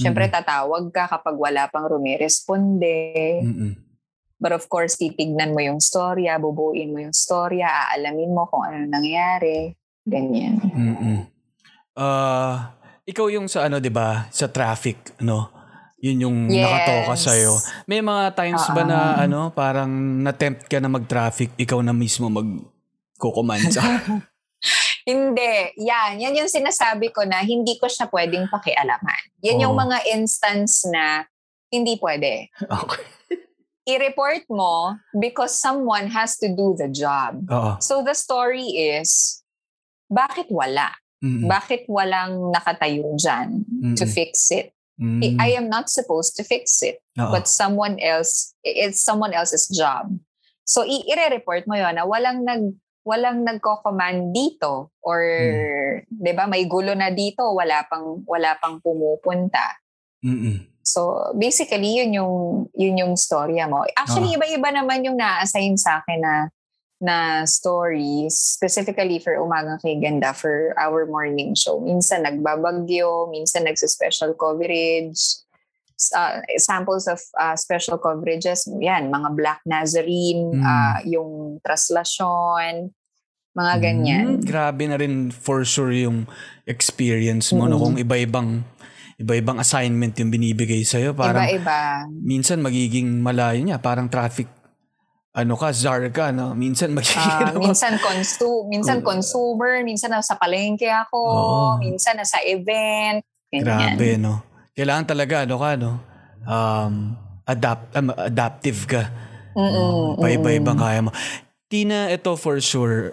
Siyempre, Mm. tatawag ka kapag wala pang rumiresponde. Mm-mm. But of course, titignan mo yung storya, bubuin mo yung storya, aalamin mo kung ano nangyari. Ganyan. Mm-mm. Ah, ikaw yung sa ano, 'di ba, sa traffic, no? Yun yung Yes. nakatoka sa May mga times ba na ano, parang na-tempt ka na mag-traffic, ikaw na mismo mag kukuman sa Hindi. Yan. Yan yung sinasabi ko na hindi ko siya pwedeng pakialaman. Yan yung Oo. mga instance na hindi pwede. Okay. I-report mo because someone has to do the job. Oo. So the story is, bakit wala? Mm-mm. Bakit walang nakatayo dyan to Mm-mm. fix it? Mm. I am not supposed to fix it. Oo. but someone else it's someone else's job. So i- ire-report mo 'yon na walang nag walang nagko-command dito or 'di ba may gulo na dito wala pang wala pang pumupunta. Mm-mm. So basically yun yung yun yung storya mo. Actually iba-iba naman yung na-assign sa akin na na stories specifically for Umagang Kay Ganda for our morning show. Minsan nagbabagyo, minsan nagsa-special coverage. Uh, samples of uh, special coverages, yan, mga Black Nazarene, Mm. uh, yung translasyon, mga ganyan. Mm, grabe na rin for sure yung experience mo no Mm. kung iba-ibang iba-ibang assignment yung binibigay sa Parang Iba-iba. minsan magiging malayo niya, parang traffic ano ka, czar ka, no? Minsan magiging Ah, ano, minsan consu- minsan Oo. consumer, minsan nasa palengke ako, Oo. minsan nasa event. Ganyan. Grabe, no? Kailangan talaga, ano ka, no? Um, adapt, um, adaptive ka. Mm-mm, Paiba-ibang mm-mm. kaya mo. Tina, ito for sure,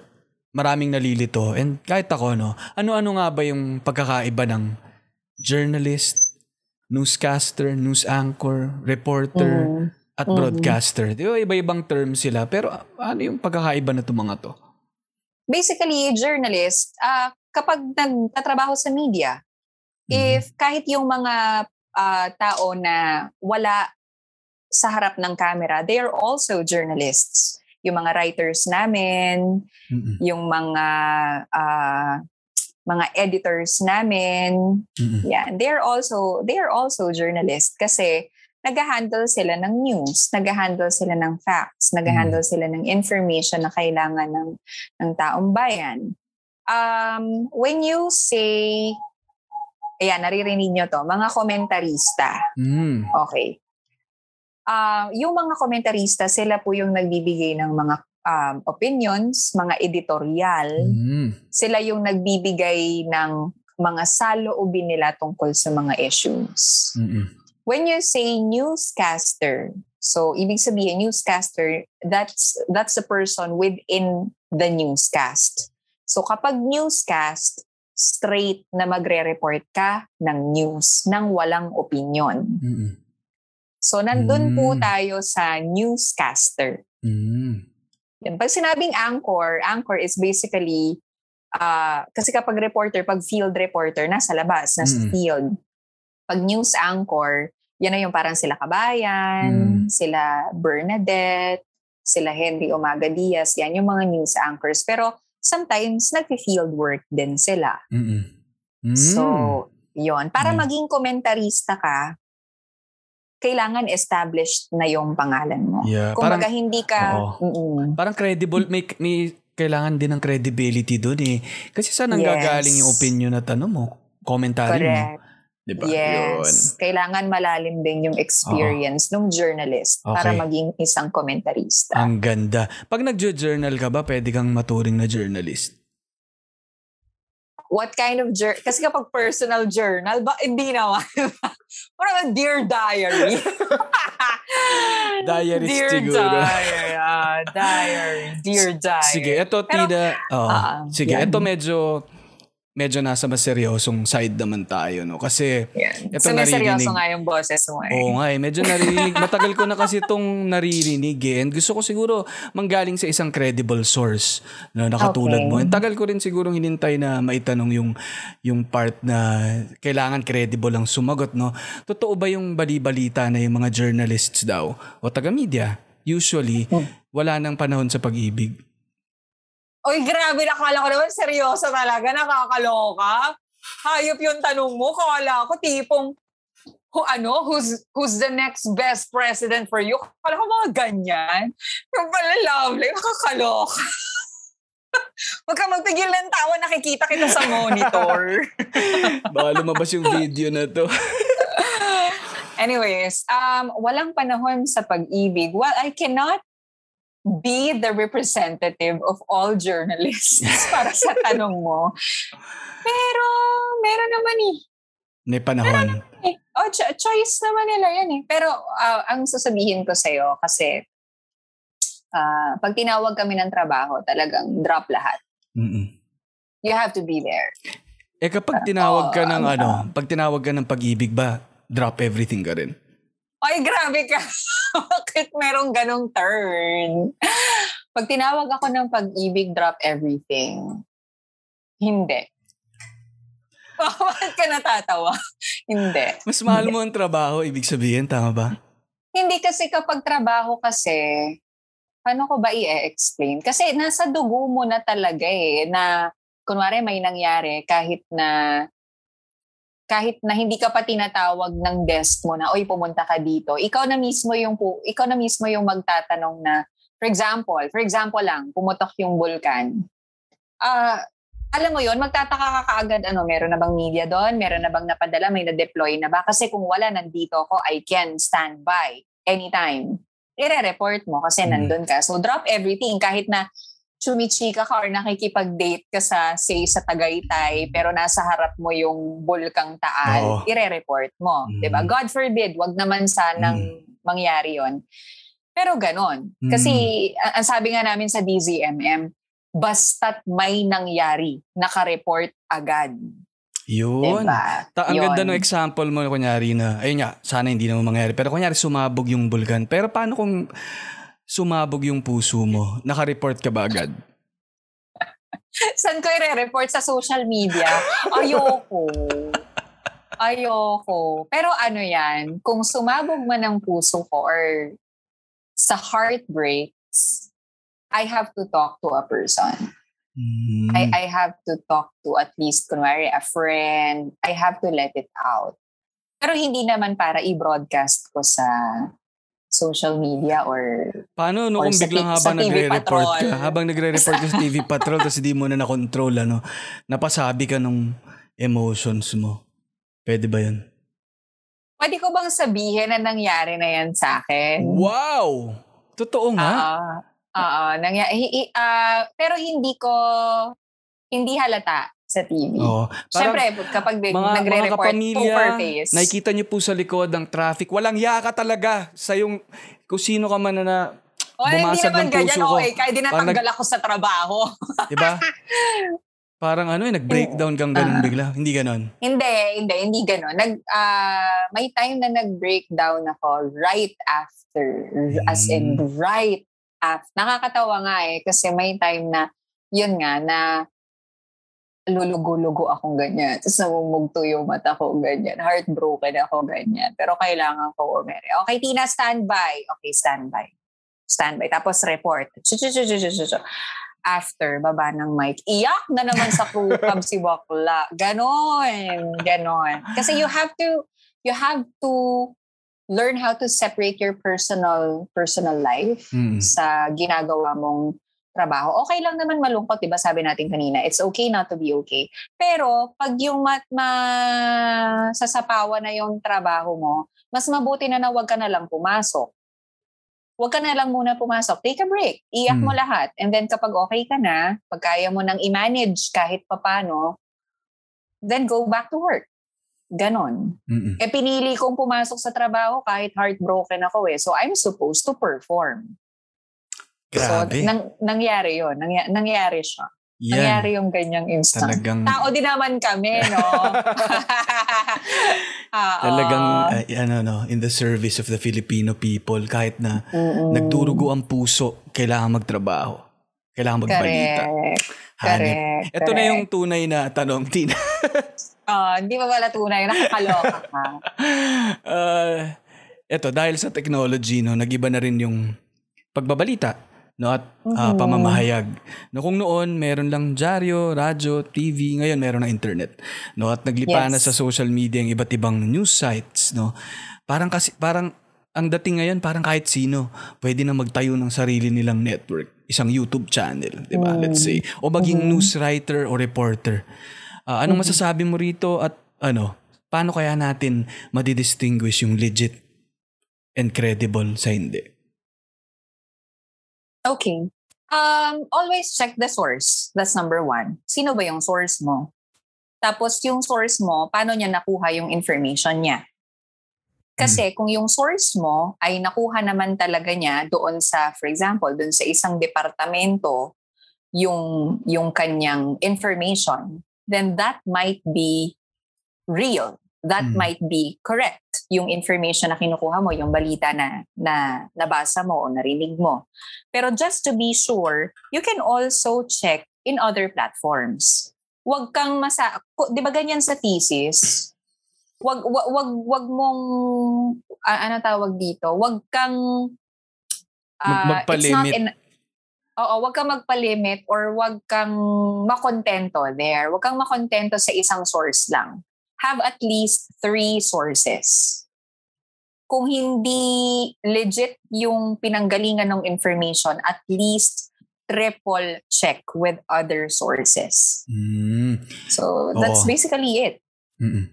maraming nalilito. And kahit ako, no? Ano-ano nga ba yung pagkakaiba ng journalist, newscaster, news anchor, reporter, Mm. at Mhm. broadcaster? Di ba iba-ibang terms sila? Pero ano yung pagkakaiba na itong mga to? Basically, journalist, ah, kapag nagtatrabaho sa media. If kahit yung mga ah, tao na wala sa harap ng camera, they are also journalists. Yung mga writers namin, Mm-mm. yung mga ah, mga editors namin, Mm-mm. Yeah, they're also they're also journalists kasi nag-handle sila ng news, nag-handle sila ng facts, nag-handle sila ng information na kailangan ng ng taong bayan. Um, when you say Ayan, naririnig nyo to, mga komentarista. Mm. Okay. Ah, yung mga komentarista, sila po yung nagbibigay ng mga um, opinions, mga editorial Mm. sila yung nagbibigay ng mga saloobin nila tungkol sa mga issues. Mm-mm. When you say newscaster, so ibig sabihin newscaster, that's that's the person within the newscast. So kapag newscast, straight na magre-report ka ng news ng walang opinion. Mm-mm. So nandun po Mm. tayo sa newscaster. Mm. Yan. Pag sinabing anchor, anchor is basically, ah kasi kapag reporter, pag field reporter, nasa labas, nasa Mm. field. Pag news anchor, yan na yung parang sila Kabayan, Mm. sila Bernadette, sila Henry Umaga Diaz, yan yung mga news anchors. Pero sometimes nag-field work din sila. Mm-mm. Mm. So, yon Para Mm. maging komentarista ka, kailangan established na yung pangalan mo. Yeah, Kung parang- baga hindi ka... Oo. Mm-mm. Parang credible, may, may kailangan din ng credibility doon eh. Kasi saan ang Yes. gagaling yung opinion at ano mo? Commentary mo. Diba? Yes. Kailangan malalim din yung experience ng journalist para Okay. maging isang komentarista. Ang ganda. Pag nagjo-journal ka ba, pwede kang maturing na journalist? What kind of journal? Kasi kapag personal journal, ba, hindi naman. Parang dear diary. Diarist dear siguro. diary. ah, diary. Dear diary. Sige, eto Pero- Tida. oo. Ah, sige, yan. eto medyo medyo nasa mas seryosong side naman tayo, no? Kasi, Yan. Ito so, naririnig. seryoso nga yung boses mo eh. oo nga eh, medyo naririnig. Matagal ko na kasi itong naririnig eh. And gusto ko siguro manggaling sa isang credible source na nakatulad Okay. mo. And tagal ko rin siguro hinintay na maitanong yung, yung part na kailangan credible ang sumagot, no? Totoo ba yung bali-balita na yung mga journalists daw o taga-media? Usually, Hmm. wala nang panahon sa pag-ibig. Oy, grabe, nakala ko naman seryoso talaga, nakakaloka. Hayop yung tanong mo, kala ko tipong, who ano, who's who's the next best president for you. Kala ko mga ganyan. Yung pala lovely, nakakaloka. Huwag ka magpigil ng tawa, nakikita kita sa monitor. Baka lumabas yung video na to. Anyways, um, walang panahon sa pag-ibig. Well, I cannot be the representative of all journalists para sa tanong mo. Pero, meron naman eh. May panahon. eh. Oh, cho- choice naman nila yan eh. Pero ah, ang sasabihin ko sa'yo, kasi ah, pag tinawag kami ng trabaho, talagang drop lahat. Mm-mm. You have to be there. Eh kapag tinawag ka Oo, ng um, ano, pag tinawag ka ng pag-ibig ba, drop everything ka rin? Ay, grabe ka. Bakit merong ganong turn? Pag tinawag ako ng pag-ibig, drop everything. Hindi. Bakit ka natatawa? Hindi. Mas mahal mo ang trabaho, ibig sabihin, tama ba? Hindi kasi kapag trabaho kasi, paano ko ba i-explain? Kasi nasa dugo mo na talaga eh, na kunwari may nangyari kahit na kahit na hindi ka pa tinatawag ng desk mo na, oy, pumunta ka dito. Ikaw na mismo yung, ikaw na mismo yung magtatanong na, for example, for example lang, pumutok yung vulkan. Ah, alam mo yon magtataka ka kaagad, ano, meron na bang media doon? Meron na bang napadala? May na-deploy na ba? Kasi kung wala, nandito ako, I can stand by anytime. Ire-report mo kasi Mm. nandun ka. So, drop everything. Kahit na chumichika ka or nakikipag-date ka sa, say, sa Tagaytay, pero nasa harap mo yung bulkang Oo. Taal, ire-report mo. Mm. 'di ba God forbid, wag naman sanang mangyari yon Pero ganon. Kasi, ang ang sabi nga namin sa DZMM, basta't may nangyari, nakareport agad. Yun. Diba? Ta- ang Yun. ganda ng example mo, kunyari na, ayun nga, sana hindi naman mangyari. Pero kunyari, sumabog yung bulkan. Pero paano kung sumabog yung puso mo? Naka-report ka ba agad? Saan ko i-report sa social media? Ayoko. Ayoko. Pero ano yan, kung sumabog man ang puso ko or sa heartbreaks, I have to talk to a person. Hmm. I, I have to talk to at least, kunwari, a friend. I have to let it out. Pero hindi naman para i-broadcast ko sa social media or Paano no or kung sa biglang habang nagre-report ka, habang nagre-report ka sa TV Patrol tapos hindi mo na na-control, ano, napasabi ka nung emotions mo. Pwede ba yun? pwede ko bang sabihin na nangyari na yan sa akin? Wow! Totoo nga. Oo. Oo. Nangya- hi- hi- ah, pero hindi ko, hindi halata sa TV. Oo. Parang Siyempre, kapag mga, mga nagre-report, kapamilya, poker face. nakikita niyo po sa likod ng traffic, walang yaka talaga sa yung, kung sino ka man na, na o, bumasag ng puso ganyan. ko. Okay, kaya dinatanggal ako sa trabaho. di ba? Parang ano, eh, nag-breakdown kang ganun Ah. bigla. Hindi ganon. hindi, hindi, hindi gano'n. Nag, ah, may time na nag-breakdown ako right after. As in, Mm. right after. Nakakatawa nga eh, kasi may time na, yun nga, na lulugo-lugo akong ganyan. Tapos namumugto yung mata ko ganyan. Heartbroken ako ganyan. Pero kailangan ko umere. Okay, Tina, standby. Okay, standby. Standby. Tapos report. After, baba ng mic. Iyak na naman sa cab si Bakla. Ganon. Ganon. Kasi you have to, you have to learn how to separate your personal personal life Mm. sa ginagawa mong trabaho. Okay lang naman malungkot, 'di ba? Sabi natin kanina, it's okay not to be okay. Pero pag yung mat ma sasapawan na yung trabaho mo, mas mabuti na na wag ka na lang pumasok. Huwag ka na lang muna pumasok. Take a break. Iyak mo Hmm. lahat. And then kapag okay ka na, pag kaya mo nang i-manage kahit papano, then go back to work. Ganon. Mm-mm. Eh pinili kong pumasok sa trabaho kahit heartbroken ako eh. So I'm supposed to perform. Grabe. So, nang, nangyari yun. Nangya, nangyari siya. Yan. Nangyari yung ganyang instant. Talagang, Tao din naman kami, no? Oo. talagang, ay, ano, no, in the service of the Filipino people, kahit na Mm-mm. nagdurugo ang puso, kailangan magtrabaho. Kailangan magbalita. Correct. Correct. Ito na yung tunay na tanong, Tina. Ah, hindi pa pala tunay. Nakakaloka ka. Uh, eto, dahil sa technology, no, nagiba na rin yung pagbabalita. No at ah, Mhm. pamamahayag. No kung noon meron lang dyaryo, radyo, TV, ngayon meron na internet. No at naglipa na Yes. sa social media ang iba't ibang news sites, no. Parang kasi parang ang dating ngayon parang kahit sino pwede na magtayo ng sarili nilang network, isang YouTube channel, 'di ba? Let's say o maging news writer o reporter. Ah, anong masasabi mo rito at ano, paano kaya natin madidistinguish yung legit and credible sa hindi? Okay. Um, always check the source. That's number one. Sino ba yung source mo? Tapos yung source mo, paano niya nakuha yung information niya? Kasi kung yung source mo ay nakuha naman talaga niya doon sa, for example, doon sa isang departamento, yung, yung kanyang information, then that might be real. That Mm. might be correct. Yung information na kinukuha mo, yung balita na, na nabasa mo o narinig mo. Pero just to be sure, you can also check in other platforms. Huwag kang masa... Di ba ganyan sa thesis? Wag wag wag, wag mong ah, ano tawag dito? Wag kang Mag- ah, it's not magpalimit. in Oo, wag kang magpalimit or wag kang makontento there. Wag kang makontento sa isang source lang. Have at least three sources. Kung hindi legit yung pinanggalingan ng information, at least triple check with other sources. Mm. So, that's Oo. basically it. Mm-mm.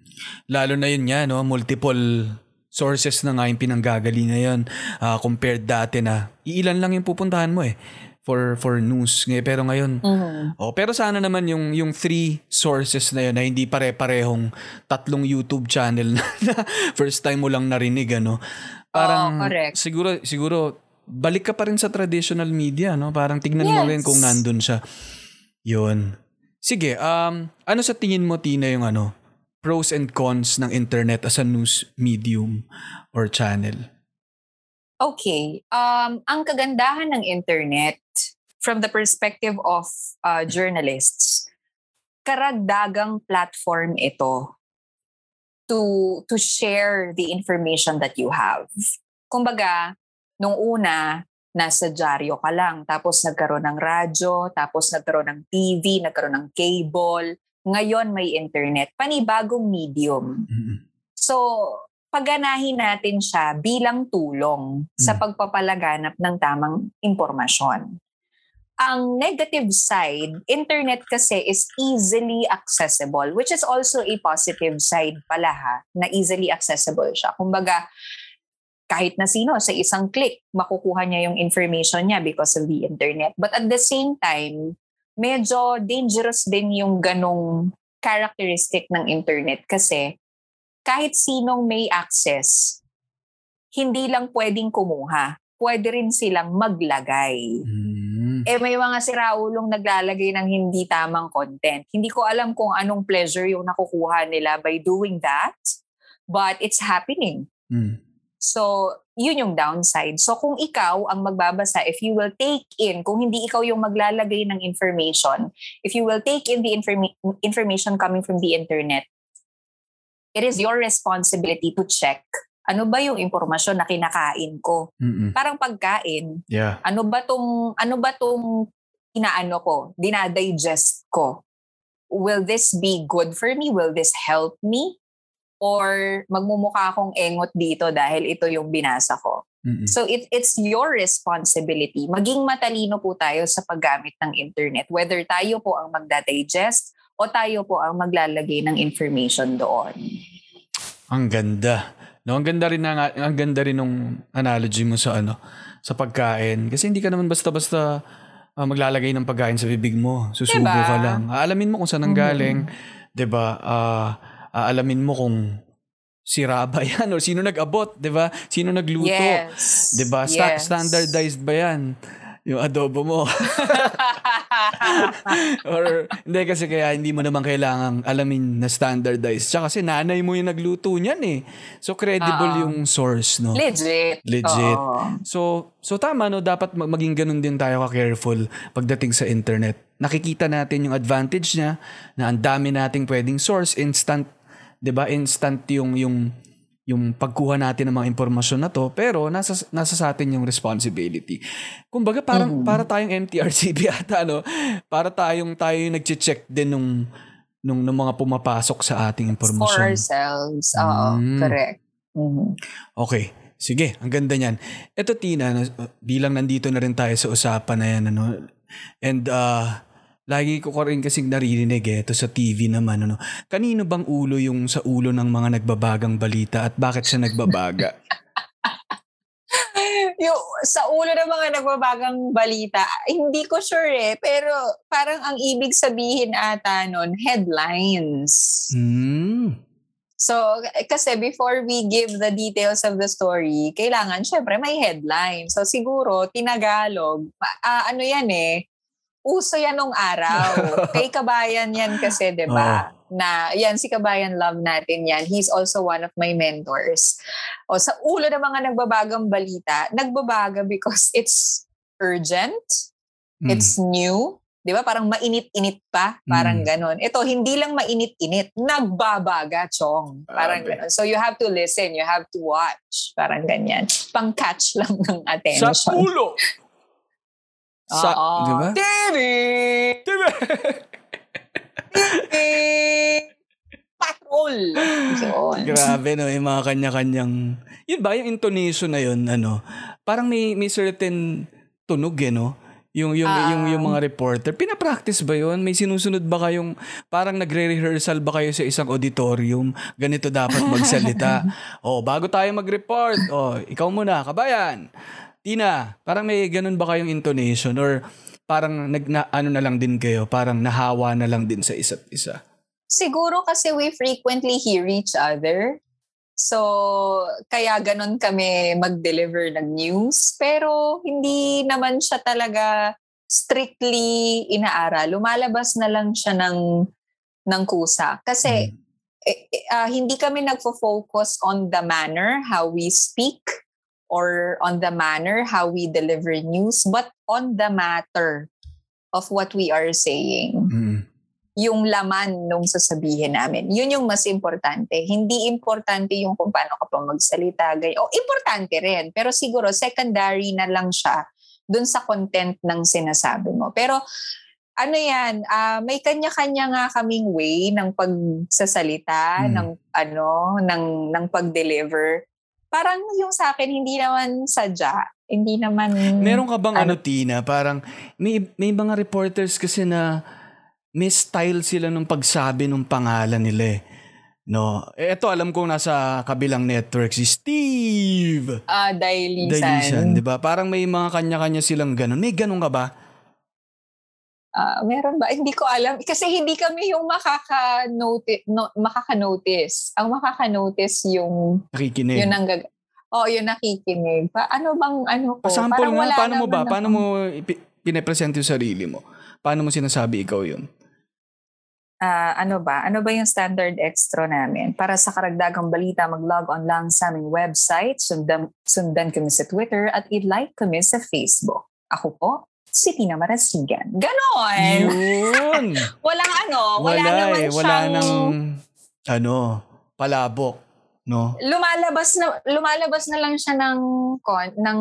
Lalo na yun nga, no? multiple sources na nga yung pinanggagali na yun Ah, compared dati na iilan lang yung pupuntahan mo eh for for news Ngay- pero ngayon Mhm. oh pero sana naman yung yung three sources na yun na hindi pare-parehong tatlong YouTube channel na, na first time mo lang narinig ano parang correct. siguro siguro balik ka pa rin sa traditional media no parang tignan mo Yes. rin kung nandun siya yun sige um ano sa tingin mo Tina yung ano pros and cons ng internet as a news medium or channel Okay. Um, ang kagandahan ng internet from the perspective of uh, journalists, karagdagang platform ito to to share the information that you have. Kumbaga, nung una, nasa dyaryo ka lang, tapos nagkaroon ng radyo, tapos nagkaroon ng TV, nagkaroon ng cable, ngayon may internet, panibagong medium. Mm-mm. So, pagganahin natin siya bilang tulong sa Mm. pagpapalaganap ng tamang impormasyon. Ang negative side, internet kasi is easily accessible, which is also a positive side pala ha, na easily accessible siya. Kumbaga, kahit na sino sa isang click, makukuha niya yung information niya because of the internet. But at the same time, medyo dangerous din yung ganong characteristic ng internet kasi kahit sinong may access, hindi lang pwedeng kumuha. Pwede rin silang maglagay. Mm. Eh may mga siraulong naglalagay ng hindi tamang content. Hindi ko alam kung anong pleasure yung nakukuha nila by doing that, but it's happening. Mm. So, yun yung downside. So, kung ikaw ang magbabasa, if you will take in, kung hindi ikaw yung maglalagay ng information, if you will take in the informa- information coming from the internet, it is your responsibility to check ano ba yung impormasyon na kinakain ko. Mm-mm. Parang pagkain, Yeah. ano ba tong ano ba tong inaano ko, dinadigest ko? Will this be good for me? Will this help me? Or magmumukha akong engot dito dahil ito yung binasa ko? Mm-mm. So it it's your responsibility. Maging matalino po tayo sa paggamit ng internet. Whether tayo po ang magdadigest o tayo po ang maglalagay ng information doon. Ang ganda. No, ang ganda rin ng ang ganda rin ng analogy mo sa ano, sa pagkain kasi hindi ka naman basta-basta ah, maglalagay ng pagkain sa bibig mo. Susubo Diba? ka lang. Aalamin mo kung saan ang galing, 'di ba? Ah, aalamin mo kung sira ba 'yan or sino nag-abot, 'di ba? Sino nagluto? Yes. 'Di ba? Sta- Yes. Standardized ba 'yan? Yung adobo mo. Or hindi kasi kaya hindi mo naman kailangang alamin na standardized. Tsaka kasi nanay mo yung nagluto niyan eh. So credible Oo. yung source, no? Legit. Legit. Oo. So so tama no, dapat mag- maging ganun din tayo ka-careful pagdating sa internet. Nakikita natin yung advantage niya na ang dami nating pwedeng source instant, 'di ba? Instant yung yung yung pagkuha natin ng mga impormasyon na to pero nasa nasa sa atin yung responsibility. Kumbaga parang Mhm. para tayong MTRCB ata no. Para tayong tayo yung nagche-check din nung nung, nung mga pumapasok sa ating For impormasyon. ourselves. Oo, Mm. correct. Mhm. Okay. Sige, ang ganda niyan. Ito Tina, bilang nandito na rin tayo sa usapan na yan ano. And uh, lagi ko ka rin kasing naririnig eh, ito sa TV naman ano. Kanino bang ulo yung sa ulo ng mga nagbabagang balita at bakit siya nagbabaga? yung sa ulo ng mga nagbabagang balita, hindi ko sure eh. Pero parang ang ibig sabihin ata nun, headlines. hmm. So, kasi before we give the details of the story, kailangan syempre may headline. So, siguro, tinagalog, ah, ano yan eh, uso yan nung araw. Kay Kabayan yan kasi, di ba? Na, yan, si Kabayan Love natin yan. He's also one of my mentors. O, sa ulo ng mga nagbabagang balita, nagbabaga because it's urgent, Hmm. it's new, Di ba? Parang mainit-init pa. Parang Mm. ganon. Ito, hindi lang mainit-init. Nagbabaga, Chong. Parang Grabe. ganon. So you have to listen. You have to watch. Parang ganyan. Pang-catch lang ng Sa attention. ulo! Sa, Oo. di ba? TV! Ba? TV! Patrol! Yun. Grabe no, yung mga kanya-kanyang... Yun ba, yung intonation na yun, ano, parang may, may certain tunog eh, no? Yung, yung, Ah. yung, yung mga reporter. Pinapractice ba yun? May sinusunod ba kayong, parang nagre-rehearsal ba kayo sa isang auditorium? Ganito dapat magsalita. oh, bago tayo mag-report, oh, ikaw muna, kabayan. Tina, parang may ganun ba kayong intonation? Or parang nag, na, ano na lang din kayo, parang nahawa na lang din sa isa't isa? Siguro kasi we frequently hear each other. So, kaya ganun kami mag-deliver ng news. Pero hindi naman siya talaga strictly inaaral. Lumalabas na lang siya ng, ng kusa. Kasi Hmm. eh, eh, ah, hindi kami nagfo-focus on the manner how we speak or on the manner how we deliver news, but on the matter of what we are saying Mm. yung laman nung sasabihin namin. Yun yung mas importante. Hindi importante yung kung paano ka pa magsalita. Ganyan. O, importante rin. Pero siguro, secondary na lang siya dun sa content ng sinasabi mo. Pero, ano yan, ah, may kanya-kanya nga kaming way ng pagsasalita, Hmm. ng ano, ng, ng pag-deliver. Parang yung sa akin, hindi naman sadya. Hindi naman... Meron ka bang ano, Ano? Tina, parang may, may mga reporters kasi na may style sila nung pagsabi ng pangalan nila eh. No. Eh, ito alam ko nasa kabilang network si Steve. Ah, Dailisan. Dailisan, 'di ba? Parang may mga kanya-kanya silang ganun. May ganun ka ba? Ah, meron ba? Hindi ko alam. Kasi hindi kami yung makaka-notice. No, makaka-notice. Ang makaka-notice yung, Nakikinig. yun ang gag- Oh, yun nakikinig. Pa, ano bang ano ko? Pasample Parang nga, paano mo ba? naman Paano mo pinapresent yung sarili mo? Paano mo sinasabi ikaw yun? Ah, ano ba? Ano ba yung standard extra namin? Para sa karagdagang balita, mag-log on lang sa aming website, sundan, sundan kami sa Twitter, at i-like kami sa Facebook. Ako po, si Tina Marasigan. Ganon! Yun! Walang ano, wala, naman eh. Wala siyang... nang, ano, palabok. No? lumalabas na lumalabas na lang siya ng kon, ng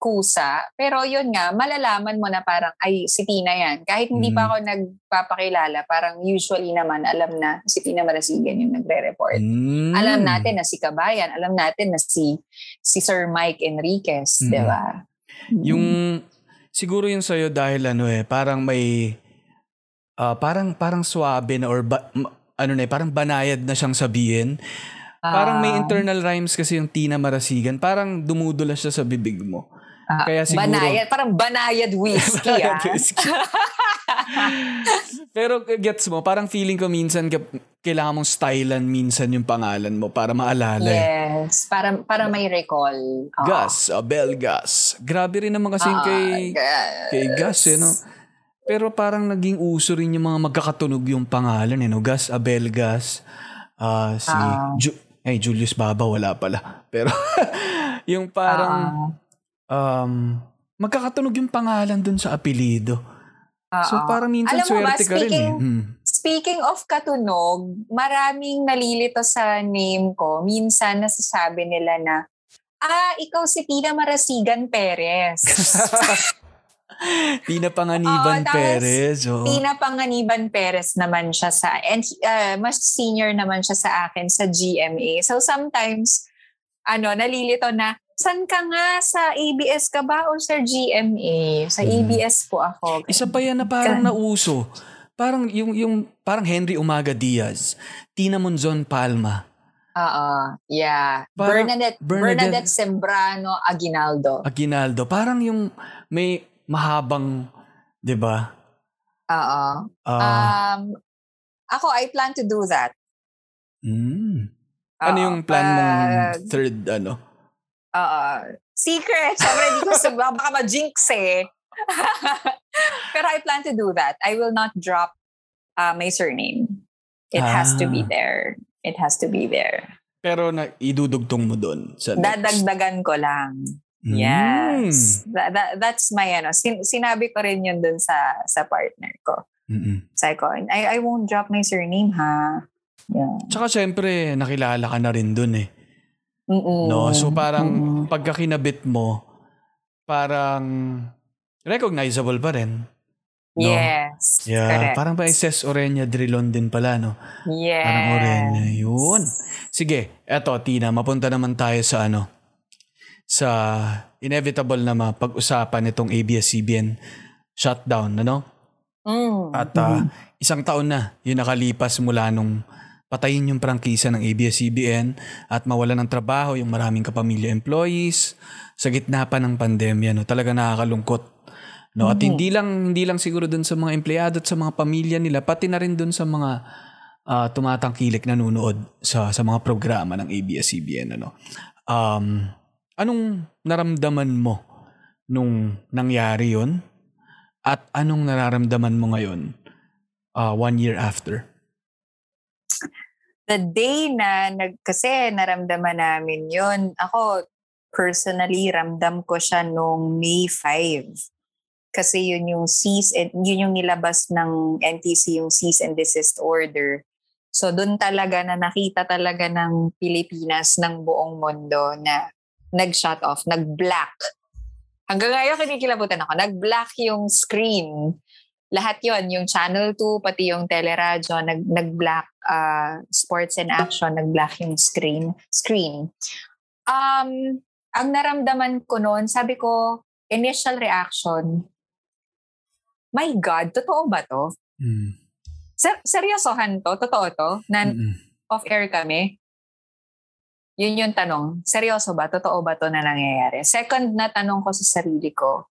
kusa pero yun nga malalaman mo na parang ay si Tina yan kahit hindi Mm. pa ako nagpapakilala parang usually naman alam na si Tina Marasigan yung nagre-report Mm. alam natin na si Kabayan alam natin na si si Sir Mike Enriquez Mm. di ba Yung siguro yung sa'yo dahil ano eh, parang may ah, parang parang swabe na or ba- ano na eh, parang banayad na siyang sabihin. Parang may Ah, internal rhymes kasi yung Tina Marasigan. Parang dumudulas siya sa bibig mo. ah, kaya siguro- banayad parang banayad whiskey ah Pero gets mo, parang feeling ko minsan ka- kailangan mong stylan minsan yung pangalan mo para maalala eh. yes para para may recall Oo. Gas, Abel Gas. Grabe rin naman kasi Ah, kay, gas. kay Gas eh, no? Pero parang naging uso rin yung mga magkakatunog yung pangalan eh, no? Gas, Abel Gas, ah, si Ah. Ju- ay, Julius Baba, wala pala. Pero yung parang Ah. um, magkakatunog yung pangalan dun sa So parang minsan Alam mo ba, swerte ka rin eh. speaking- Mm. Speaking of katunog, maraming nalilito sa name ko. Minsan nasasabi nila na, ah, ikaw si Tina Marasigan Perez. Tina Panganiban Oo, Perez. oo. Tina Panganiban Perez naman siya sa, and uh, mas senior naman siya sa akin sa GMA. So sometimes, ano, nalilito na, san ka nga sa ABS ka ba o sa GMA? Sa Hmm. ABS po ako. Isa pa yan na parang nauso. Parang yung, yung parang Henry Umaga Diaz, Tina Monzon Palma. Oo, yeah. Parang Bernadette, Bernadette- Bernadette Sembrano Aguinaldo. Aguinaldo. Parang yung may mahabang, 'di ba? Oo. Ah, um, ako, I plan to do that. mm. Ano yung plan mong pag- third ano? Oo. Secret. Siyempre, di ko sa baka ma-jinx eh. Pero I plan to do that. I will not drop uh, my surname. It has to be Ah. there. It has to be there. Pero na idudugtong mo doon sa next. Dadagdagan ko lang. Mm. Yes. That, that, that's my ano. Sin- sinabi ko rin yun dun sa sa partner ko. Mm-mm. Sabi ko, I, I won't drop my surname ha. Yeah. Tsaka syempre, nakilala ka na rin doon eh. Mm-mm. No? So parang Mm-mm. pagka kinabit mo, parang recognizable pa rin. No? Yes. Yeah, Correct. parang pa Ses Orenya Drilon din pala, no? Yes. Parang Orenya. Yun. Sige, eto Tina, mapunta naman tayo sa ano, sa inevitable na mapag-usapan itong ABS-CBN shutdown, ano? Mm. At ah, isang taon na yung nakalipas mula nung patayin yung prangkisa ng ABS-CBN at mawala ng trabaho yung maraming kapamilya employees sa gitna pa ng pandemya. No? Talaga nakakalungkot. No? At hindi lang hindi lang siguro dun sa mga empleyado at sa mga pamilya nila, pati na rin dun sa mga ah, tumatangkilik nanonood sa sa mga programa ng ABS-CBN. Ano? Um, anong naramdaman mo nung nangyari yon At anong nararamdaman mo ngayon uh, one year after? The day na nag, kasi naramdaman namin yun, ako personally ramdam ko siya nung May 5. Kasi yun yung cease and yun yung nilabas ng NTC yung cease and desist order. So doon talaga na nakita talaga ng Pilipinas ng buong mundo na nag-shut off, nag-black. Hanggang ngayon kinikilabutan ako, nag-black yung screen lahat yon yung Channel 2, pati yung teleradyo, nag, nag-black uh, sports and action, nag-black yung screen. screen. Um, ang naramdaman ko noon, sabi ko, initial reaction, my God, totoo ba to? Mm. Ser- seryosohan to? Totoo to? Na Mm-mm. off-air kami? Yun yung tanong. Seryoso ba? Totoo ba to na nangyayari? Second na tanong ko sa sarili ko.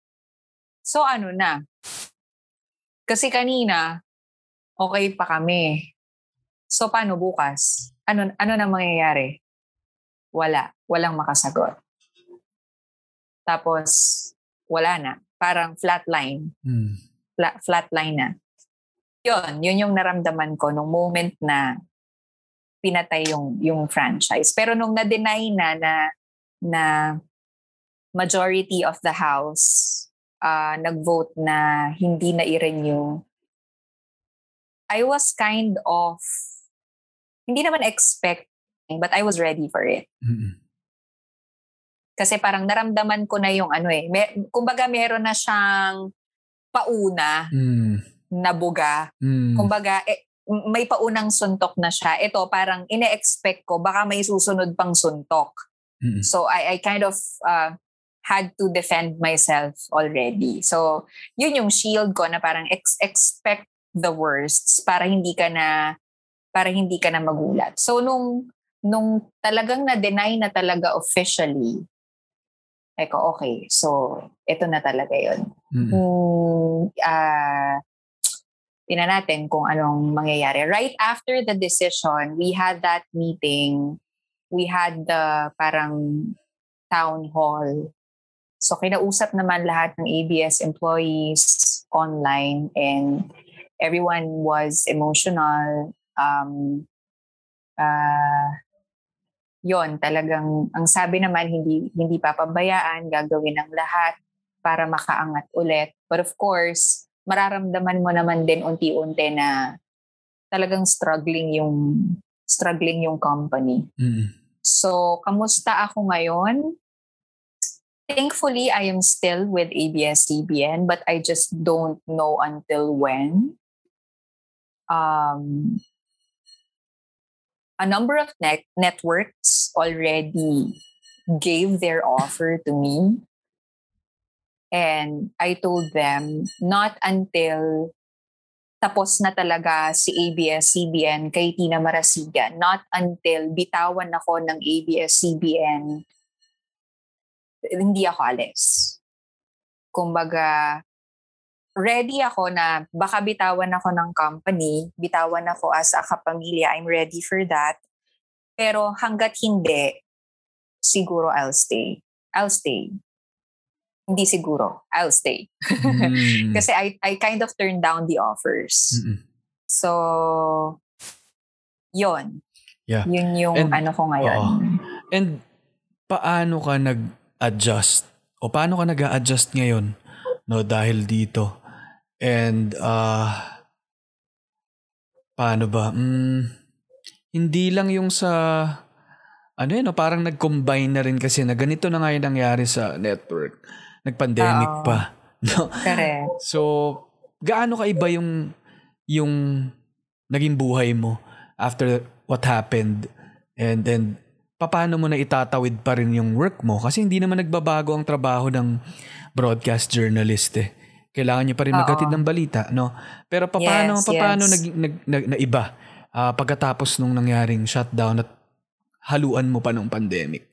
So ano na? Kasi kanina, okay pa kami. So paano bukas? Ano, ano na mangyayari? Wala. Walang makasagot. Tapos, wala na. Parang flatline Mm. flat, flatline na. Yun, yun yung naramdaman ko nung moment na pinatay yung, yung franchise. Pero nung na-deny na na, na majority of the house uh, nag-vote na hindi na i-renew, I was kind of, hindi naman expecting, but I was ready for it. Mm-mm. Kasi parang naramdaman ko na yung ano eh. May, kumbaga meron na siyang pauna Mm. na buga. Mm. Kumbaga, eh, may paunang suntok na siya. Ito, parang ine-expect ko, baka may susunod pang suntok. Mm-mm. So, I, I kind of uh, had to defend myself already. So, yun yung shield ko na parang ex- expect the worst para hindi ka na para hindi ka na magulat. So, nung nung talagang na-deny na talaga officially, Eko, okay. So, ito na talaga yun. Mm-mm. kung ah tingnan natin kung anong mangyayari. Right after the decision, we had that meeting. We had the parang town hall. So kinausap naman lahat ng ABS employees online and everyone was emotional. Um, ah yon talagang ang sabi naman hindi hindi papabayaan gagawin ng lahat para makaangat ulit but of course mararamdaman mo naman din unti-unti na talagang struggling yung struggling yung company. Mm. So, kamusta ako ngayon? Thankfully, I am still with ABS-CBN, but I just don't know until when. Um, a number of net- networks already gave their offer to me. And I told them, not until tapos na talaga si ABS-CBN kay Tina Marasigan. Not until bitawan ako ng ABS-CBN, hindi ako alis. Kumbaga, ready ako na baka bitawan ako ng company, bitawan ako as a kapamilya, I'm ready for that. Pero hanggat hindi, siguro I'll stay. I'll stay. Hindi siguro, I'll stay. Mm. Kasi I, I kind of turned down the offers. Mm-mm. So, yon. Yeah. Yun yung And- ano ko ngayon. Oo. And paano ka nag-adjust? O paano ka nag-a-adjust ngayon? No, dahil dito. And uh, paano ba? Mm, hindi lang yung sa ano yun, no, parang nag-combine na rin kasi na ganito na nga yung nangyari sa network. Nag-pandemic Oo. pa. No? Correct. So, gaano kaiba yung yung naging buhay mo after what happened and then paano mo na itatawid pa rin yung work mo kasi hindi naman nagbabago ang trabaho ng broadcast journalist eh. Kailangan niyo pa rin maghatid ng balita, no? Pero paano Yes, paano yes. nag, nag, nag naiba ah, pagkatapos nung nangyaring shutdown at haluan mo pa ng pandemic?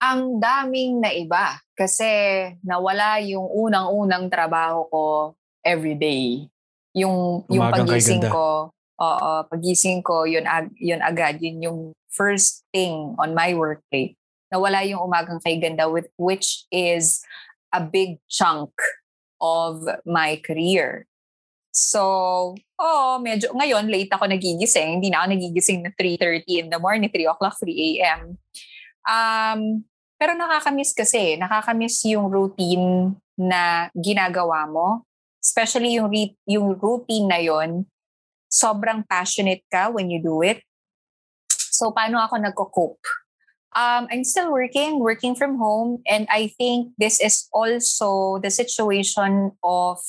Ang daming naiba kasi nawala yung unang-unang trabaho ko every day. Yung yung Umagang kay pagising ko, oo, pagising ko, yun, ag- yun agad, yun yung first thing on my workday. Nawala yung umagang kay ganda with which is a big chunk of my career. So, oh, medyo, ngayon, late ako nagigising. Hindi na ako nagigising na 3.30 in the morning, 3 o'clock, 3 a.m. Um, pero nakakamiss kasi, nakakamiss yung routine na ginagawa mo. Especially yung, re- yung routine na yon sobrang passionate ka when you do it. So, paano ako nagko-cope? Um, I'm still working, working from home, and I think this is also the situation of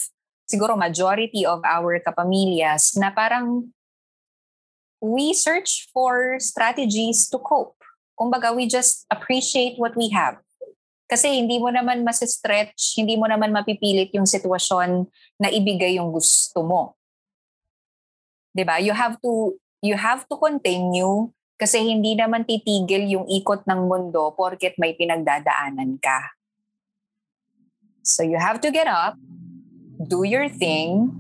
siguro majority of our kapamilyas na parang we search for strategies to cope. Kumbaga, we just appreciate what we have. Kasi hindi mo naman masistretch, hindi mo naman mapipilit yung sitwasyon na ibigay yung gusto mo. 'Di ba? You have to you have to continue kasi hindi naman titigil yung ikot ng mundo porket may pinagdadaanan ka. So you have to get up, do your thing,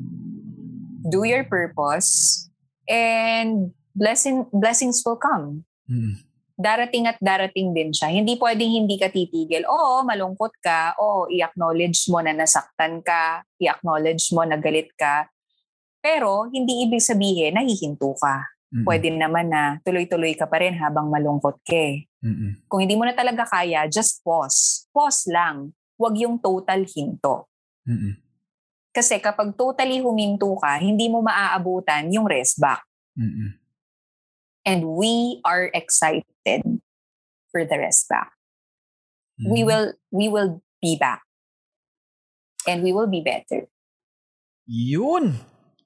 do your purpose, and blessing blessings will come Mm. darating at darating din siya. Hindi pwedeng hindi ka titigil. Oo, malungkot ka. Oo, i-acknowledge mo na nasaktan ka. I-acknowledge mo na galit ka. Pero, hindi ibig sabihin, nahihinto ka. Mm-mm. Pwede naman na tuloy-tuloy ka pa rin habang malungkot ka. Mm-mm. Kung hindi mo na talaga kaya, just pause. Pause lang. Huwag yung total hinto. Mm-mm. Kasi kapag totally huminto ka, hindi mo maaabutan yung rest back. Mm-mm. And we are excited for the rest back. we Mm. will we will be back and we will be better Yun!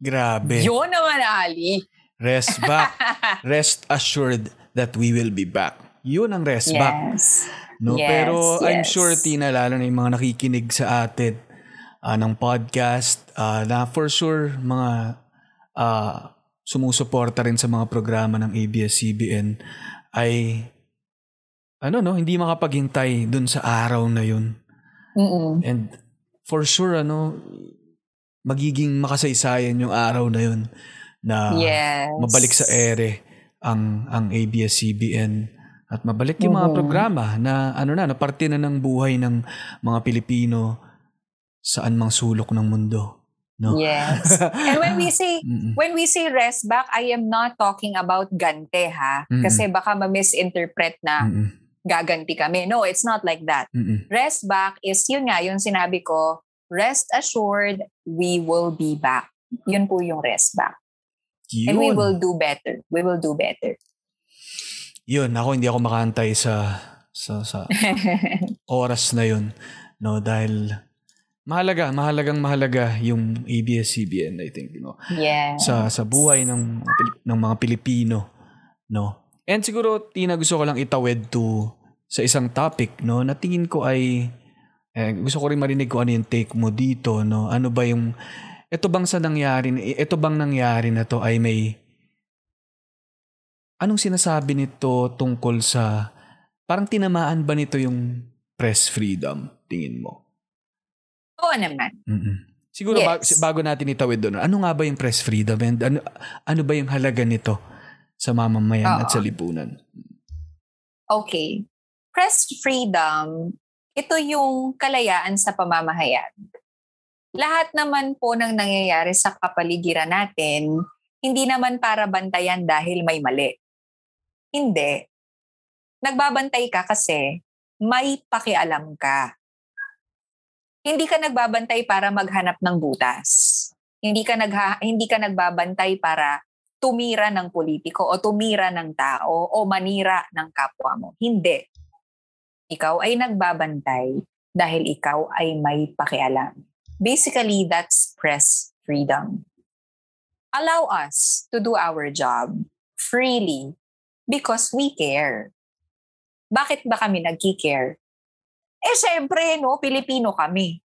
Grabe. yun naman Ali Rest back. Rest assured that we will be back. Yun ang rest back. yes No? Yes, Pero I'm yes. sure, Tina, lalo na yung mga nakikinig sa atin ah, ng podcast, ah, na for sure, mga ah, sumusuporta rin sa mga programa ng ABS-CBN ay ano no, hindi makapaghintay dun sa araw na yun. Mm-mm. And for sure, ano, magiging makasaysayan yung araw na yun na yes mabalik sa ere ang ang ABS-CBN at mabalik yung mga programa na ano na, na parte na ng buhay ng mga Pilipino saan mang sulok ng mundo. No? yes and when we say Mm-mm. when we say rest back I am not talking about gante ha Mm-mm. kasi baka ma-misinterpret na gaganti kami no it's not like that rest back is yun nga yung sinabi ko rest assured, we will be back. Yun po yung rest back. And we Yun. will do better. We will do better. Yun, ako hindi ako makantay sa sa sa oras na yun. No, dahil mahalaga, mahalagang mahalaga yung ABS-CBN, I think, no. yeah. Sa sa buhay ng ng mga Pilipino, no. And siguro Tina gusto ko lang itawid to sa isang topic, no, na tingin ko ay eh, gusto ko rin marinig kung ano yung take mo dito, no. Ano ba yung ito bang sa nangyari, ito bang nangyari na to ay may anong sinasabi nito tungkol sa parang tinamaan ba nito yung press freedom tingin mo? Oo naman. mm Siguro Yes. ba- bago natin itawid doon, ano nga ba yung press freedom and ano, ano ba yung halaga nito sa mamamayan at Oo. sa lipunan? Okay. Press freedom, ito yung kalayaan sa pamamahayag. Lahat naman po ng nangyayari sa kapaligiran natin, hindi naman para bantayan dahil may mali. Hindi. Nagbabantay ka kasi may pakialam ka. Hindi ka nagbabantay para maghanap ng butas. Hindi ka nagha, hindi ka nagbabantay para tumira ng politiko o tumira ng tao o manira ng kapwa mo. Hindi. Ikaw ay nagbabantay dahil ikaw ay may pakialam. Basically, that's press freedom. Allow us to do our job freely because we care. Bakit ba kami nagki-care? Eh, syempre, no, Pilipino kami.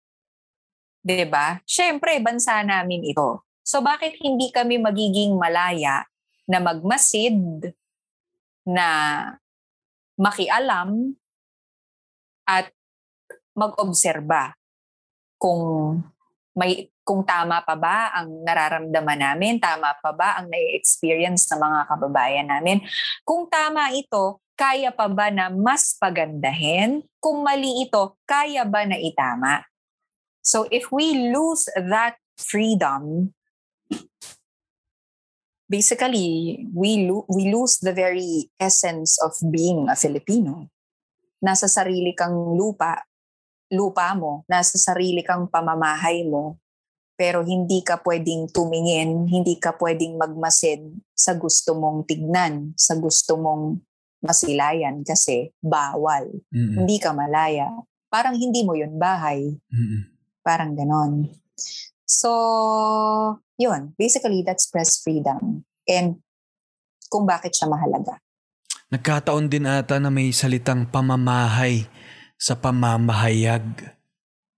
'Di ba? Syempre, bansa namin ito. So bakit hindi kami magiging malaya na magmasid, na makialam, at mag-obserba kung may kung tama pa ba ang nararamdaman namin, tama pa ba ang nai-experience ng mga kababayan namin. Kung tama ito, kaya pa ba na mas pagandahin? Kung mali ito, kaya ba na itama? So if we lose that freedom, basically we lo- we lose the very essence of being a Filipino. Nasa sarili kang lupa, lupa mo, nasa sarili kang pamamahay mo, pero hindi ka pwedeng tumingin, hindi ka pwedeng magmasid sa gusto mong tignan, sa gusto mong masilayan kasi bawal. Mm-mm. Hindi ka malaya. Parang hindi mo yun bahay. Mm-mm. Parang ganon. So, yun. Basically, that's press freedom. And kung bakit siya mahalaga. Nagkataon din ata na may salitang pamamahay sa pamamahayag.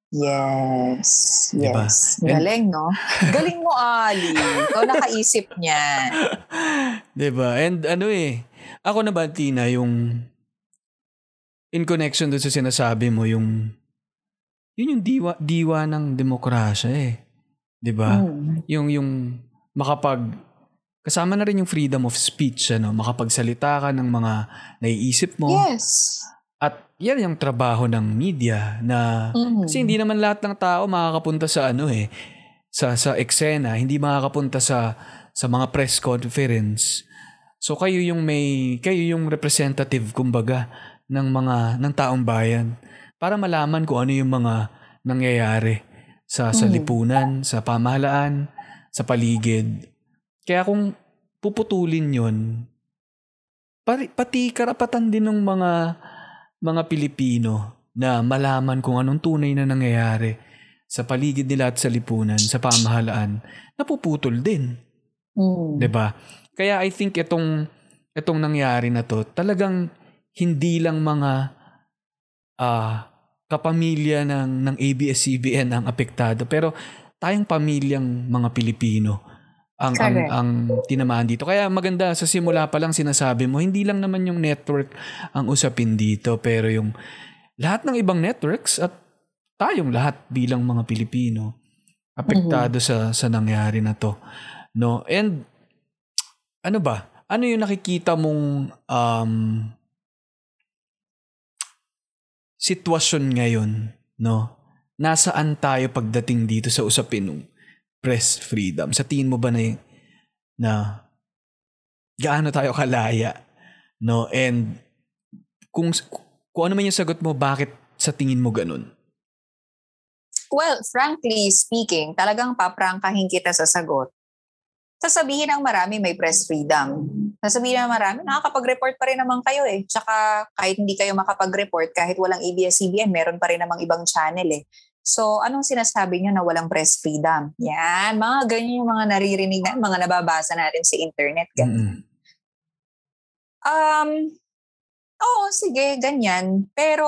Yes. Diba? Yes. Galing, no? Galing mo, Ali. Ikaw nakaisip niyan. 'Di ba? And ano eh, ako naman Tina yung in connection doon sa sinasabi mo yung yun yung diwa diwa ng demokrasya eh. 'Di ba? Mm. Yung yung makapag kasama na rin yung freedom of speech ano, makapagsalita ka ng mga naiisip mo Yes. at yan yung trabaho ng media na Mhm. kasi hindi naman lahat ng tao makakapunta sa ano eh sa sa eksena, hindi makakapunta sa sa mga press conference. So kayo yung may kayo yung representative kumbaga ng mga ng taong bayan para malaman kung ano yung mga nangyayari sa sa Mm. lipunan, sa pamahalaan, sa paligid. Kaya kung puputulin 'yon, pati, karapatan din ng mga mga Pilipino na malaman kung anong tunay na nangyayari sa paligid nila at sa lipunan, sa pamahalaan, napuputol din. Mm. 'Di ba? Kaya I think itong itong nangyari na to, talagang hindi lang mga ah kapamilya ng ng ABS-CBN ang apektado, pero tayong pamilyang mga Pilipino ang ang, ang tinamaan dito. Kaya maganda sa simula pa lang sinasabi mo, hindi lang naman yung network ang usapin dito, pero yung lahat ng ibang networks at tayong lahat bilang mga Pilipino apektado sa sa nangyari na to. No? And ano ba? Ano yung nakikita mong um, sitwasyon ngayon, no? Nasaan tayo pagdating dito sa usapin ng press freedom? Sa tingin mo ba na na gaano tayo kalaya, no? And kung kung ano man yung sagot mo, bakit sa tingin mo ganun? Well, frankly speaking, talagang paprangkahin kita sa sagot. Sasabihin ng marami may press freedom. Sasabihin ng marami, nakakapag-report pa rin naman kayo eh. Tsaka kahit hindi kayo makapag-report, kahit walang ABS-CBN, meron pa rin namang ibang channel eh. So, anong sinasabi nyo na walang press freedom? Yan, mga ganyan yung mga naririnig na, mga nababasa natin sa internet. Ganyan. Mm-mm. Um, oo, sige, ganyan. Pero,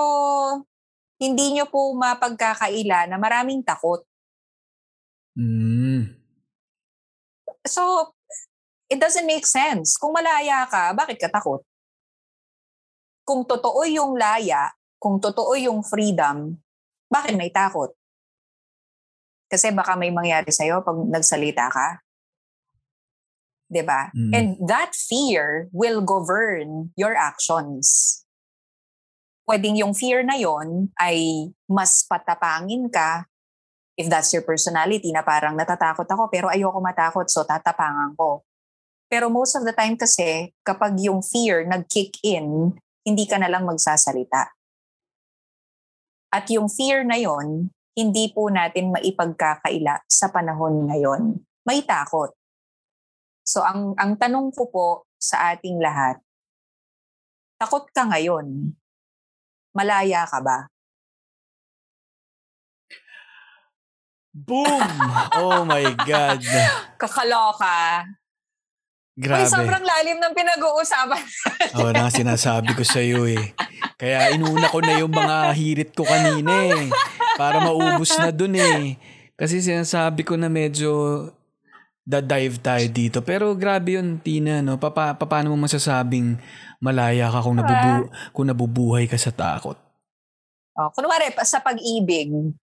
hindi nyo po mapagkakaila na maraming takot. Mm. So, it doesn't make sense. Kung malaya ka, bakit ka takot? Kung totoo yung laya, kung totoo yung freedom, bakit may takot? Kasi baka may mangyari sa'yo pag nagsalita ka. 'Di ba? Mm. And that fear will govern your actions. Pwedeng yung fear na yon ay mas patapangin ka if that's your personality na parang natatakot ako pero ayoko matakot so tatapangan ko. Pero most of the time kasi kapag yung fear nag-kick in, hindi ka na lang magsasalita. At yung fear na yon, hindi po natin maipagkakaila sa panahon ngayon. May takot. So ang ang tanong ko po sa ating lahat, takot ka ngayon. Malaya ka ba? Boom! Oh my God. Kakaloka. Grabe. Uy, sobrang lalim ng pinag-uusapan. Oo na nga sinasabi ko sa iyo eh. Kaya inuna ko na yung mga hirit ko kanina eh. Para maubos na dun eh. Kasi sinasabi ko na medyo da-dive tayo dito. Pero grabe yun, Tina. No? Papa, paano mo masasabing malaya ka kung, nabubu- kung nabubuhay ka sa takot? Oh, kunwari, sa pag-ibig,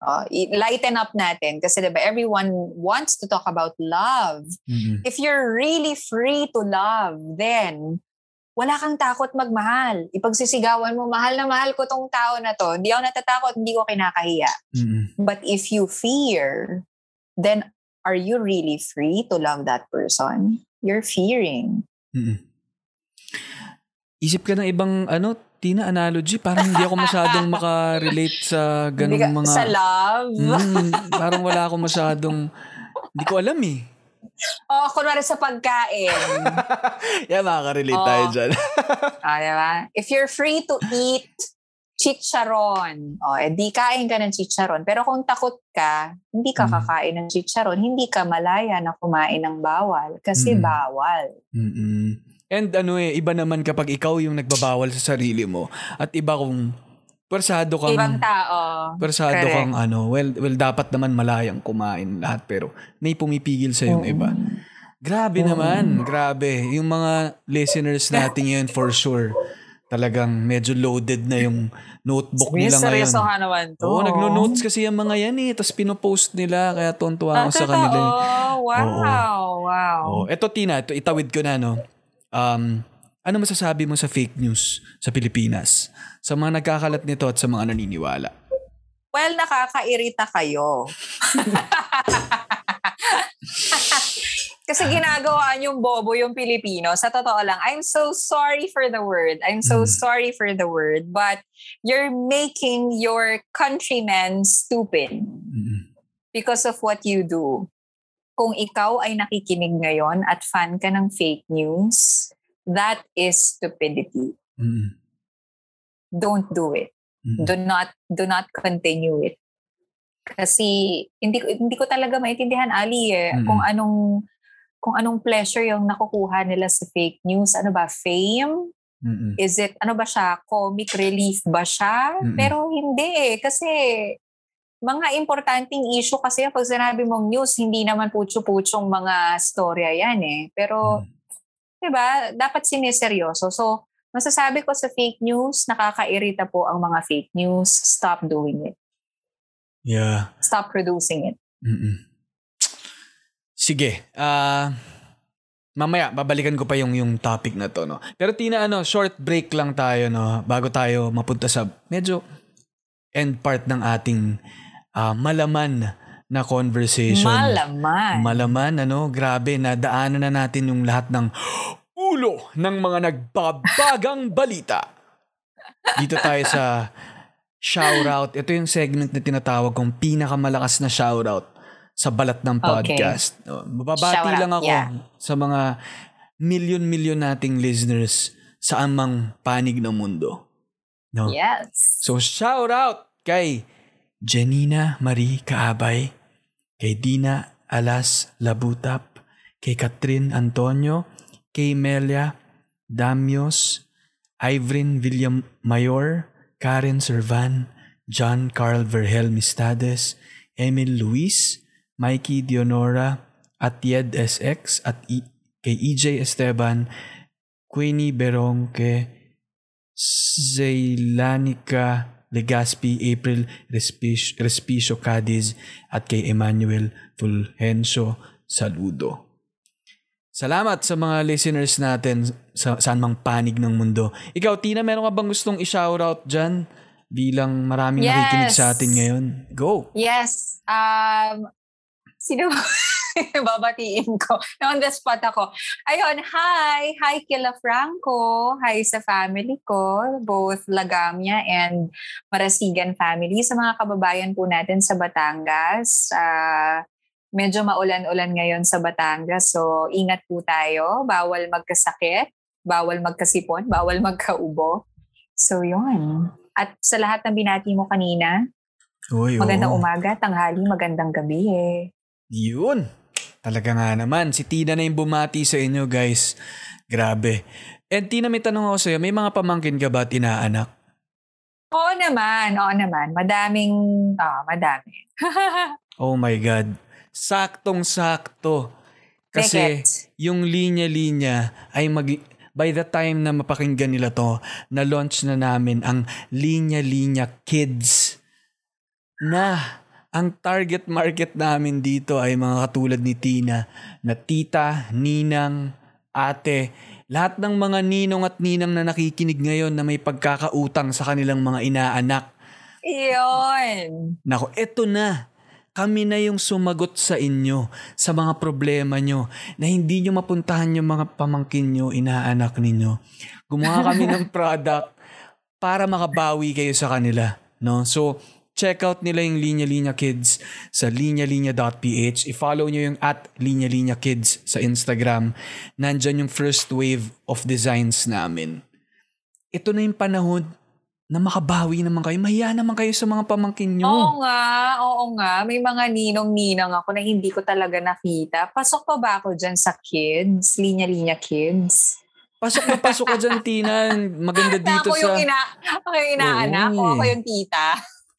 oh, i- lighten up natin. Kasi diba, everyone wants to talk about love. Mm-mm. If you're really free to love, then wala kang takot magmahal. Ipagsisigawan mo, mahal na mahal ko tong tao na to. Hindi ako natatakot, hindi ko kinakahiya. Mm-mm. But if you fear, then are you really free to love that person? You're fearing. Mm-mm. Isip ka ng ibang ano, Tina, analogy. Parang hindi ako masyadong makarelate sa ganung mga... Sa love. Mm, parang wala ako masyadong... Hindi ko alam eh. Oh, kunwari sa pagkain. yeah, makaka-relate tayo Oh. dyan. Ah, diba? If you're free to eat chicharon, oh, edi kain ka ng chicharon. Pero kung takot ka, hindi ka Mm. kakain ng chicharon, hindi ka malaya na kumain ng bawal. Kasi Mm. bawal. Mm-mm. And ano eh, iba naman kapag ikaw yung nagbabawal sa sarili mo at iba kung persado kang Ibang tao. persado Correct. kang ano, well, well dapat naman malayang kumain lahat pero may pumipigil sa yung iba. Grabe naman, grabe. Yung mga listeners natin yun for sure. Talagang medyo loaded na yung notebook nila ngayon. Seryosohan naman to. Oo, nagno-notes kasi yung mga yan eh. Tapos pinopost nila. Kaya tuwan-tuwa ako Ah, sa kanila. totoo? Wow, wow. Oh, eto Tina, ito itawid ko na no. Um, ano masasabi mo sa fake news sa Pilipinas? Sa mga nagkakalat nito at sa mga naniniwala? Well, nakakairita kayo. Kasi ginagawa yung bobo yung Pilipino. Sa totoo lang, I'm so sorry for the word. I'm so Mm. sorry for the word. But you're making your countrymen stupid because of what you do. Kung ikaw ay nakikinig ngayon at fan ka ng fake news, that is stupidity. Mm-mm. Don't do it. Mm-mm. do not do not continue it kasi hindi hindi ko talaga maintindihan Ali eh Mm. kung anong kung anong pleasure yung nakukuha nila sa fake news ano ba fame Mm-mm. is it ano ba siya comic relief ba siya Mm-mm. pero hindi eh kasi mga importanteng issue kasi pag sinabi mong news hindi naman putyo-putyong mga storya yan eh pero Mm. 'di ba dapat sineseryoso so masasabi ko sa fake news nakakairita po ang mga fake news stop doing it Yeah. stop producing it Mm-mm. Sige. Ah, mamaya babalikan ko pa yung yung topic na to, no. Pero Tina, ano, short break lang tayo, no, bago tayo mapunta sa medyo end part ng ating ah, malaman na conversation. malaman Malaman, ano, grabe, nadaanan na natin yung lahat ng ulo ng mga nagbabagang balita. Dito tayo sa shoutout. Ito yung segment na tinatawag kong pinakamalakas na shoutout sa balat ng Okay. podcast. No, Bababati Shoutout, lang ako yeah. sa mga milyon-milyon nating listeners sa amang panig ng mundo. No? Yes. So shout out kay Janina Marie Kaabay, kay Dina Alas Labutap, kay Catherine Antonio, kay Melia Damios, Ivrin William Mayor, Karen Servan, John Carl Verhel Mistades, Emil Luis, Mikey Dionora, at Yed SX, at I- kay EJ Esteban, Queenie Beronque, Zaylanica Legaspi, April Respicio, Respicio Cadiz at kay Emmanuel Fulgencio Saludo. Salamat sa mga listeners natin sa saan mang panig ng mundo. Ikaw, Tina, meron ka bang gustong i-shoutout dyan? Bilang maraming Yes. nakikinig sa atin ngayon. Go! Yes. Um, sino babatiin ko? On the spot ako. Ayun, hi! Hi Kila Franco. Hi sa family ko, both Lagamia and Marasigan family. Sa mga kababayan po natin sa Batangas. Ah, medyo maulan-ulan ngayon sa Batangas. So, ingat po tayo. Bawal magkasakit. Bawal magkasipon. Bawal magkaubo. So, yun. At sa lahat ng binati mo kanina, Uy, Magandang oo. umaga, tanghali, magandang gabi eh. Yun. Talaga nga naman. Si Tina na yung bumati sa inyo, guys. Grabe. And Tina, may tanong ako sa'yo. May mga pamangkin ka ba at inaanak? Oo naman, oo naman. Madaming, ah, madami. Oh my God. Saktong-sakto. Kasi Bakit? yung linya-linya ay mag... By the time na mapakinggan nila to, na-launch na namin ang Linya-Linya Kids na ang target market namin dito ay mga katulad ni Tina na tita, ninang, ate, lahat ng mga ninong at ninang na nakikinig ngayon na may pagkakautang sa kanilang mga inaanak. Iyon. Nako, eto na. Kami na yung sumagot sa inyo sa mga problema nyo na hindi nyo mapuntahan yung mga pamangkin nyo, inaanak ninyo. Gumawa kami ng product para makabawi kayo sa kanila. No? So, check out nila yung Linya Linya Kids sa linyalinya.ph. I-follow nyo yung at Linya Linya Kids sa Instagram. Nandyan yung first wave of designs namin. Ito na yung panahon na makabawi naman kayo. Mahiya naman kayo sa mga pamangkin nyo. Oo nga, oo nga. May mga ninong-ninang ako na hindi ko talaga nakita. Pasok pa ba ako dyan sa kids? Linya-linya kids? Pasok na pasok ka dyan, Tina. Maganda dito ako yung, sa... ina, ako yung inaanak Oo, o ako yung tita.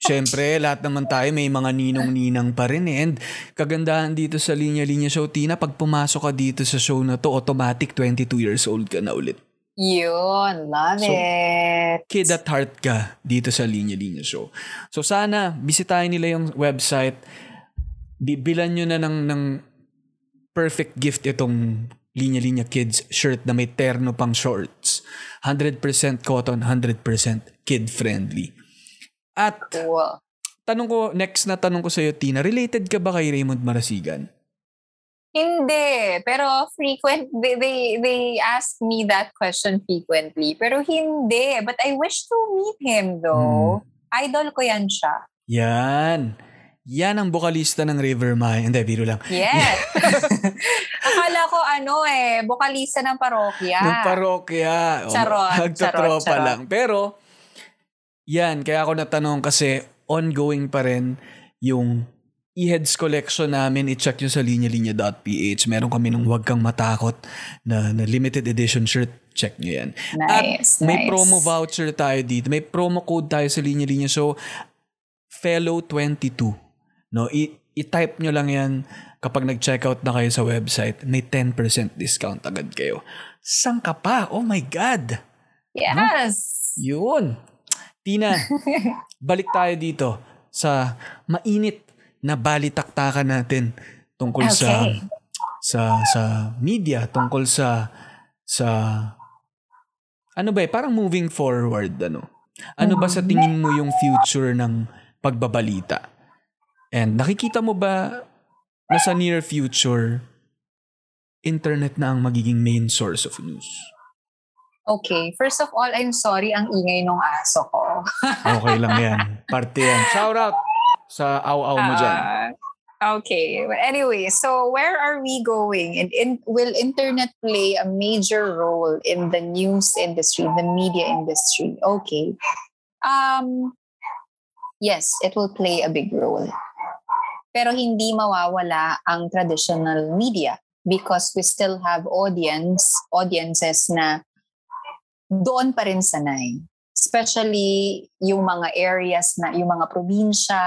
Siyempre, lahat naman tayo may mga ninong-ninang pa rin eh. And kagandahan dito sa Linya Linya Show, Tina, pag pumasok ka dito sa show na to, automatic 22 years old ka na ulit. Yun, love So, it. Kid at heart ka dito sa Linya Linya Show. So sana, bisitahin nila yung website. Bibilan nyo na ng, ng perfect gift itong Linya Linya Kids shirt na may terno pang shorts. 100% cotton, 100% kid-friendly. At Cool. tanong ko, next na tanong ko sa'yo, Tina, related ka ba kay Raymond Marasigan? Hindi, pero frequent they, they they ask me that question frequently. Pero hindi, but I wish to meet him though. Idol ko yan siya. Yan. Yan ang bokalista ng River Maya. Hindi, biro lang. Yes. Akala ko ano eh, bokalista ng parokya. Ng parokya. Charot, charot, charot. lang. Pero, yan, kaya ako natanong kasi ongoing pa rin yung e-heads collection namin. I-check nyo sa linyalinya.ph. Meron kami nung Huwag Kang Matakot na, na limited edition shirt. Check nyo yan. Nice, At may nice. promo voucher tayo dito. May promo code tayo sa Linya Linya. So, Fellow22. No, I- i-type nyo lang yan kapag nag-checkout na kayo sa website. May 10% discount agad kayo. Saan ka pa? Oh my God! Yes. Yun. Tina, balik tayo dito sa mainit na balitaktakan natin tungkol sa Okay. sa sa media, tungkol sa sa ano ba eh, parang moving forward ano. Ano ba sa tingin mo yung future ng pagbabalita? And nakikita mo ba na sa near future internet na ang magiging main source of news? Okay, first of all, I'm sorry ang ingay ng aso ko. Okay lang yan. Parte yan. Shout out sa aw-aw mo dyan. Ah, okay. But anyway, so where are we going? And in, will internet play a major role in the news industry, the media industry? Okay. Um, yes, it will play a big role. Pero hindi mawawala ang traditional media because we still have audience audiences na doon pa rin sanay. Especially yung mga areas na, yung mga probinsya,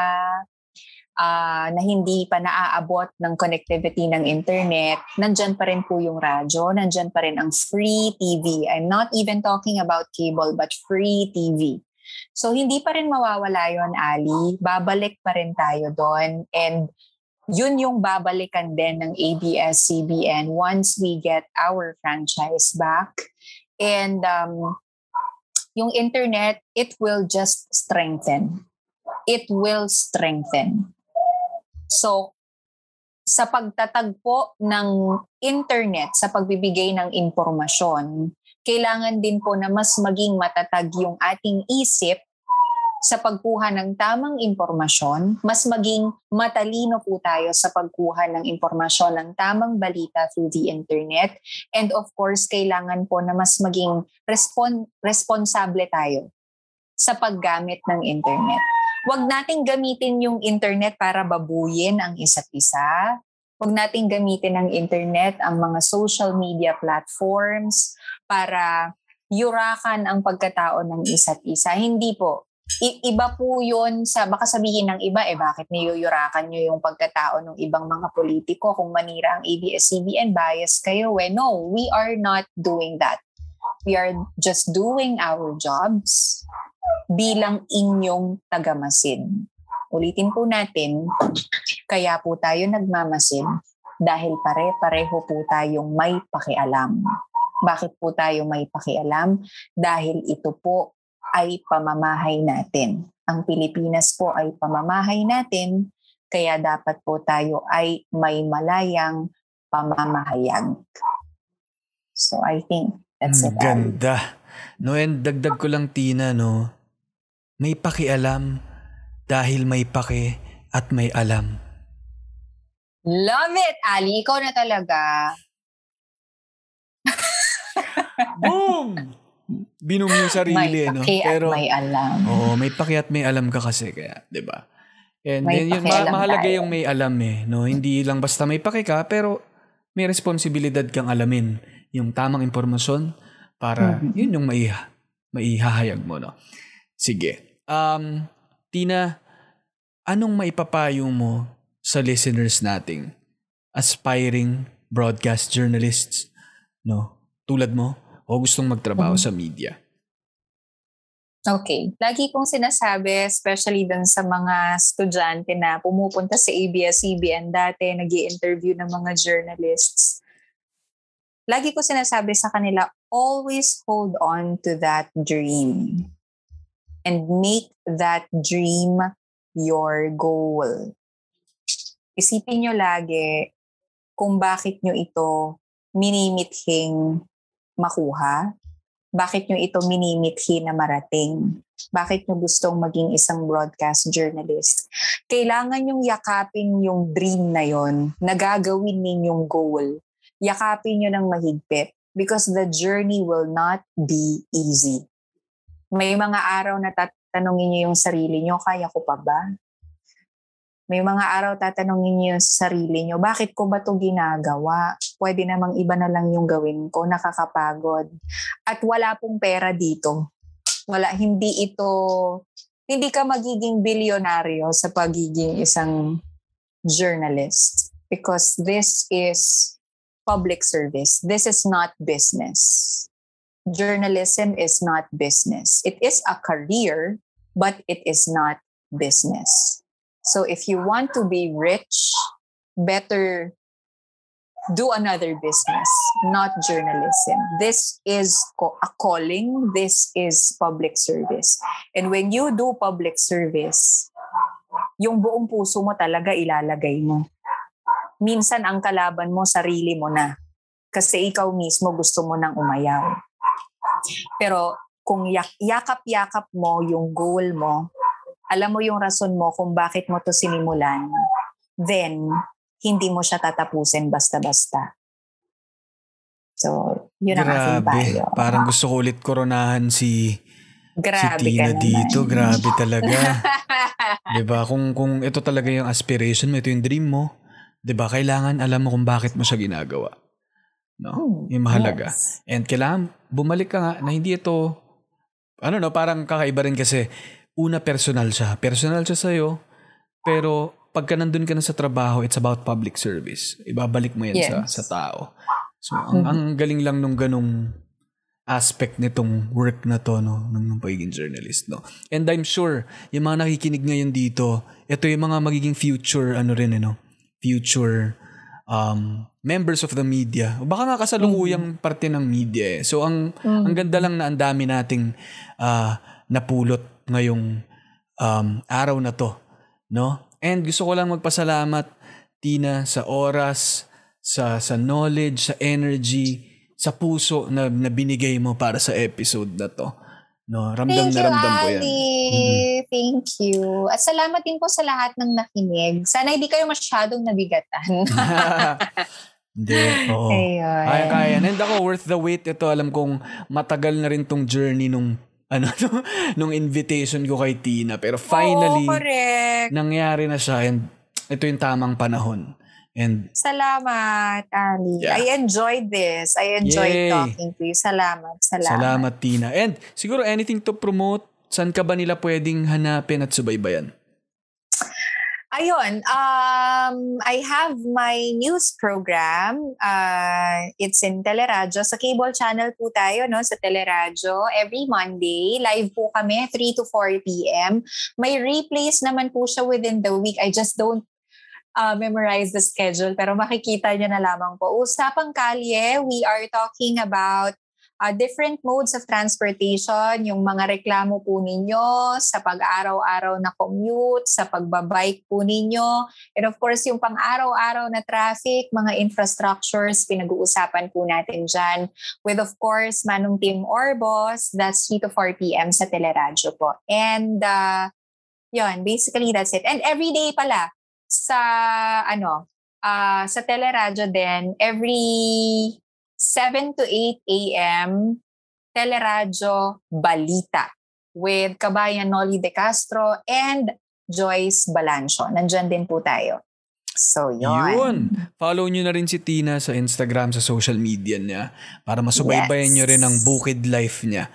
ah, na hindi pa naaabot ng connectivity ng internet, nandyan pa rin po yung radyo, nandyan pa rin ang free TV. I'm not even talking about cable, but free TV. So hindi pa rin mawawala yon Ali. Babalik pa rin tayo doon. And yun yung babalikan din ng ABS-CBN once we get our franchise back. And um, yung internet, it will just strengthen. It will strengthen. So, sa pagtatagpo ng internet, sa pagbibigay ng impormasyon, kailangan din po na mas maging matatag yung ating isip sa pagkuha ng tamang impormasyon, mas maging matalino po tayo sa pagkuha ng impormasyon ng tamang balita through the internet. And of course, kailangan po na mas maging respon- responsable tayo sa paggamit ng internet. Huwag nating gamitin yung internet para babuyin ang isa't isa. Huwag nating gamitin ang internet, ang mga social media platforms para yurakan ang pagkatao ng isa't isa. Hindi po. I- iba po yun sa, baka sabihin ng iba, eh bakit niyuyurakan nyo yung pagkatao ng ibang mga politiko kung manira ang ABS-CBN, bias kayo eh. No, we are not doing that. We are just doing our jobs bilang inyong tagamasid. Ulitin po natin, kaya po tayo nagmamasid dahil pare-pareho po tayong may pakialam. Bakit po tayo may pakialam? Dahil ito po ay pamamahay natin. Ang Pilipinas po ay pamamahay natin, kaya dapat po tayo ay may malayang pamamahayag. So I think that's Ang it. Ganda. No, and dagdag ko lang, Tina, no? May pakialam dahil may pake at may alam. Love it, Ali. Ikaw na talaga. Boom! Binom yung sarili, may no? Pero, may alam. Oo, may paki at may alam ka kasi kaya, 'di ba? And May then yun, pakialam mahalaga tayo. yung may alam eh, no? Hindi lang basta may paki ka, pero may responsibilidad kang alamin yung tamang impormasyon para Mhm. yun yung maiha, maihahayag mo, no? Sige. Um, Tina, anong maipapayo mo sa listeners nating aspiring broadcast journalists, no? Tulad mo, o gustong magtrabaho Mhm. sa media? Okay. Lagi kong sinasabi, especially dun sa mga estudyante na pumupunta sa ABS-CBN dati, nag interview ng mga journalists. Lagi ko sinasabi sa kanila, always hold on to that dream and make that dream your goal. Isipin nyo lagi kung bakit nyo ito minimithing makuha, bakit nyo ito minimithi na marating? Bakit nyo gustong maging isang broadcast journalist? Kailangan yung yakapin yung dream na yon na gagawin ninyong goal. Yakapin nyo ng mahigpit because the journey will not be easy. May mga araw na tatanungin nyo yung sarili nyo, kaya ko pa ba? May mga araw tatanungin niyo sa sarili niyo, bakit ko ba to ginagawa? Pwede namang iba na lang yung gawin ko, nakakapagod. At wala pong pera dito. Wala, hindi ito, hindi ka magiging bilyonaryo sa pagiging isang journalist because this is public service. This is not business. Journalism is not business. It is a career, but it is not business. So if you want to be rich, better do another business, not journalism. This is a calling. This is public service. And when you do public service, yung buong puso mo talaga ilalagay mo. Minsan ang kalaban mo, sarili mo na. Kasi ikaw mismo gusto mo nang umayaw. Pero kung yak- yakap-yakap mo yung goal mo, alam mo yung rason mo kung bakit mo to sinimulan, then hindi mo siya tatapusin basta-basta. So, yun ang aking Grabe. payo. Parang gusto ko ulit koronahan si, si Grabe Tina ka naman. dito. Grabe talaga. 'Di ba? Kung kung ito talaga yung aspiration mo, ito yung dream mo, 'di ba? Kailangan alam mo kung bakit mo siya ginagawa. No? Hmm, Yung mahalaga. yes. And kailangan bumalik ka nga na hindi ito ano no, parang kakaiba rin kasi una personal siya. Personal siya sa'yo, pero pagka nandun ka na sa trabaho, it's about public service. Ibabalik mo yan sa, Yes. sa tao. So, ang, ang galing lang nung ganong aspect nitong work na to, no, ng, ng pagiging journalist, no. And I'm sure, yung mga nakikinig ngayon dito, ito yung mga magiging future, ano rin, eh, no, future um, members of the media. Baka nga kasalukuyang parte ng media eh. So, ang, ang ganda lang na ang dami nating ah, napulot ngayong um, araw na to, no? And gusto ko lang magpasalamat, Tina, sa oras, sa sa knowledge, sa energy, sa puso na, na binigay mo para sa episode na to. No, ramdam Thank na you, ramdam ko yan. Mhm. Thank you. At salamat din po sa lahat ng nakinig. Sana hindi kayo masyadong nabigatan. Hindi, oo. Ayun. Kaya, kaya. And ako, worth the wait. Ito, alam kong matagal na rin tong journey nung, ano, nung invitation ko kay Tina. Pero finally, Oo, correct. nangyari na siya and ito yung tamang panahon. And Salamat, Ali. Yeah. I enjoyed this. I enjoyed Yay. talking to you. Salamat. Salamat. salamat, Tina. And siguro anything to promote, saan ka ba nila pwedeng hanapin at subaybayan? Ayun, um, I have my news program. Uh, it's in Teleradyo. Sa cable channel po tayo, no? Sa Teleradyo. Every Monday, live po kami, 3 to 4 p.m. May replays naman po siya within the week. I just don't uh, memorize the schedule, pero makikita niyo na lamang po. Usapang kalye, we are talking about uh, different modes of transportation, yung mga reklamo po ninyo sa pag-araw-araw na commute, sa pagbabike po ninyo, and of course yung pang-araw-araw na traffic, mga infrastructures, pinag-uusapan po natin dyan. With of course, Manong Tim Orbos, that's 3 to 4 p.m. sa Teleradyo po. And uh, yun, basically that's it. And every day pala, sa ano, ah sa Teleradyo din, every 7 to 8 a.m. Teleradyo Balita with Kabayan Noli De Castro and Joyce Balancho. Nandyan din po tayo. So, yun. Yun. Follow nyo na rin si Tina sa Instagram, sa social media niya para masubaybayan Yes. nyo rin ang bukid life niya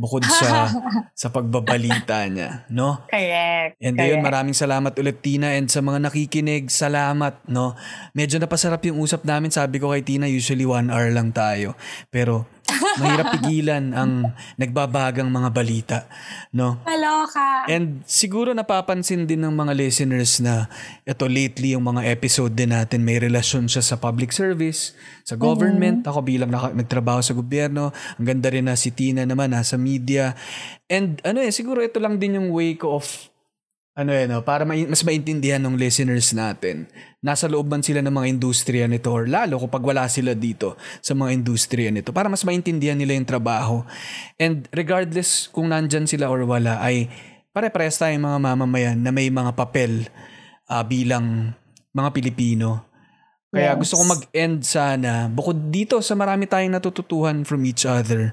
bukod sa sa pagbabalita niya, no? Correct. And correct. ayun, maraming salamat ulit Tina and sa mga nakikinig, salamat, no? Medyo napasarap yung usap namin, sabi ko kay Tina, usually one hour lang tayo. Pero mahirap pigilan ang nagbabagang mga balita, no? Kaloka. And siguro napapansin din ng mga listeners na ito lately yung mga episode din natin may relasyon siya sa public service, sa government. Ako bilang naka- nagtrabaho sa gobyerno. Ang ganda rin na si Tina naman nasa media. And ano eh, siguro ito lang din yung way ko of ano eh, no, para mai- mas maintindihan ng listeners natin. Nasa loob man sila ng mga industriya nito or lalo kapag wala sila dito sa mga industriya nito para mas maintindihan nila yung trabaho. And regardless kung nandyan sila or wala ay pare-parehas tayong mga mamamayan na may mga papel ah, bilang mga Pilipino. Kaya Yes. gusto ko mag-end sana, bukod dito sa marami tayong natututuhan from each other,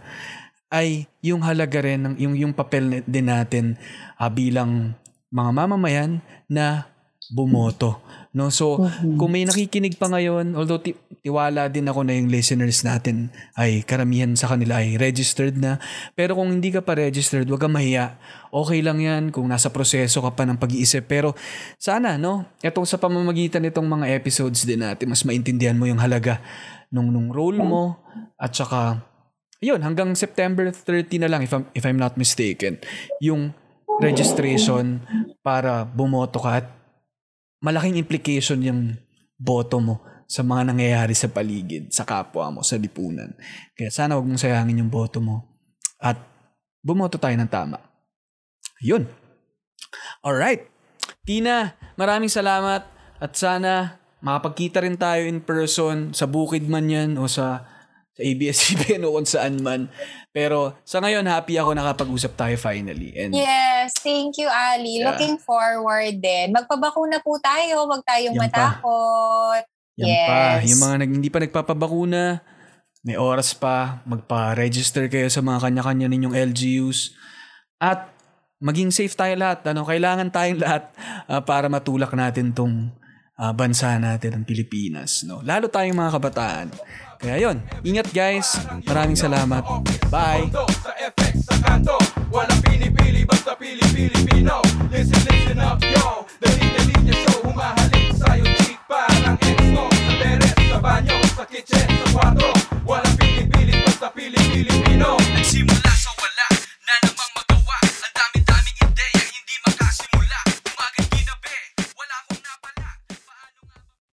ay yung halaga rin, ng, yung, yung papel din natin ah, bilang mga mamamayan na bumoto. No? So, kung may nakikinig pa ngayon, although ti- tiwala din ako na yung listeners natin ay karamihan sa kanila ay registered na. Pero kung hindi ka pa registered, wag kang mahiya. Okay lang yan kung nasa proseso ka pa ng pag-iisip. Pero sana, no? Itong sa pamamagitan nitong mga episodes din natin, mas maintindihan mo yung halaga nung, nung role mo at saka yun, hanggang September 30 na lang if I'm, if I'm not mistaken. Yung registration para bumoto ka at malaking implication yung boto mo sa mga nangyayari sa paligid, sa kapwa mo, sa lipunan. Kaya sana wag mong sayangin yung boto mo at bumoto tayo ng tama. Yun. Alright. Tina, maraming salamat at sana makapagkita rin tayo in person sa bukid man yan o sa sa ABS-CBN o kung saan man. Pero sa ngayon, happy ako nakapag-usap tayo finally. And Yes, thank you, Ali. Yeah. Looking forward din. Magpabakuna po tayo, wag tayong Yan pa. matakot. yan pa, Yes. yung mga nag, hindi pa nagpapabakuna, may oras pa, magpa-register kayo sa mga kanya-kanya ninyong LGUs. At maging safe tayo lahat. Ano, kailangan tayong lahat ah, para matulak natin tong ah, bansa natin, ang Pilipinas. No? Lalo tayong mga kabataan. Kaya yon, ingat guys. Maraming salamat. Bye! Sa FX, sa kanto, walang pinipili, basta pili-Pilipino. Listen, listen up, yo. Dali-dali show, humahalik sa'yo, chick. Parang ex mo, sa teres, sa banyo, sa kitchen, sa kwarto. Walang pinipili, basta pili-Pilipino. Nagsimula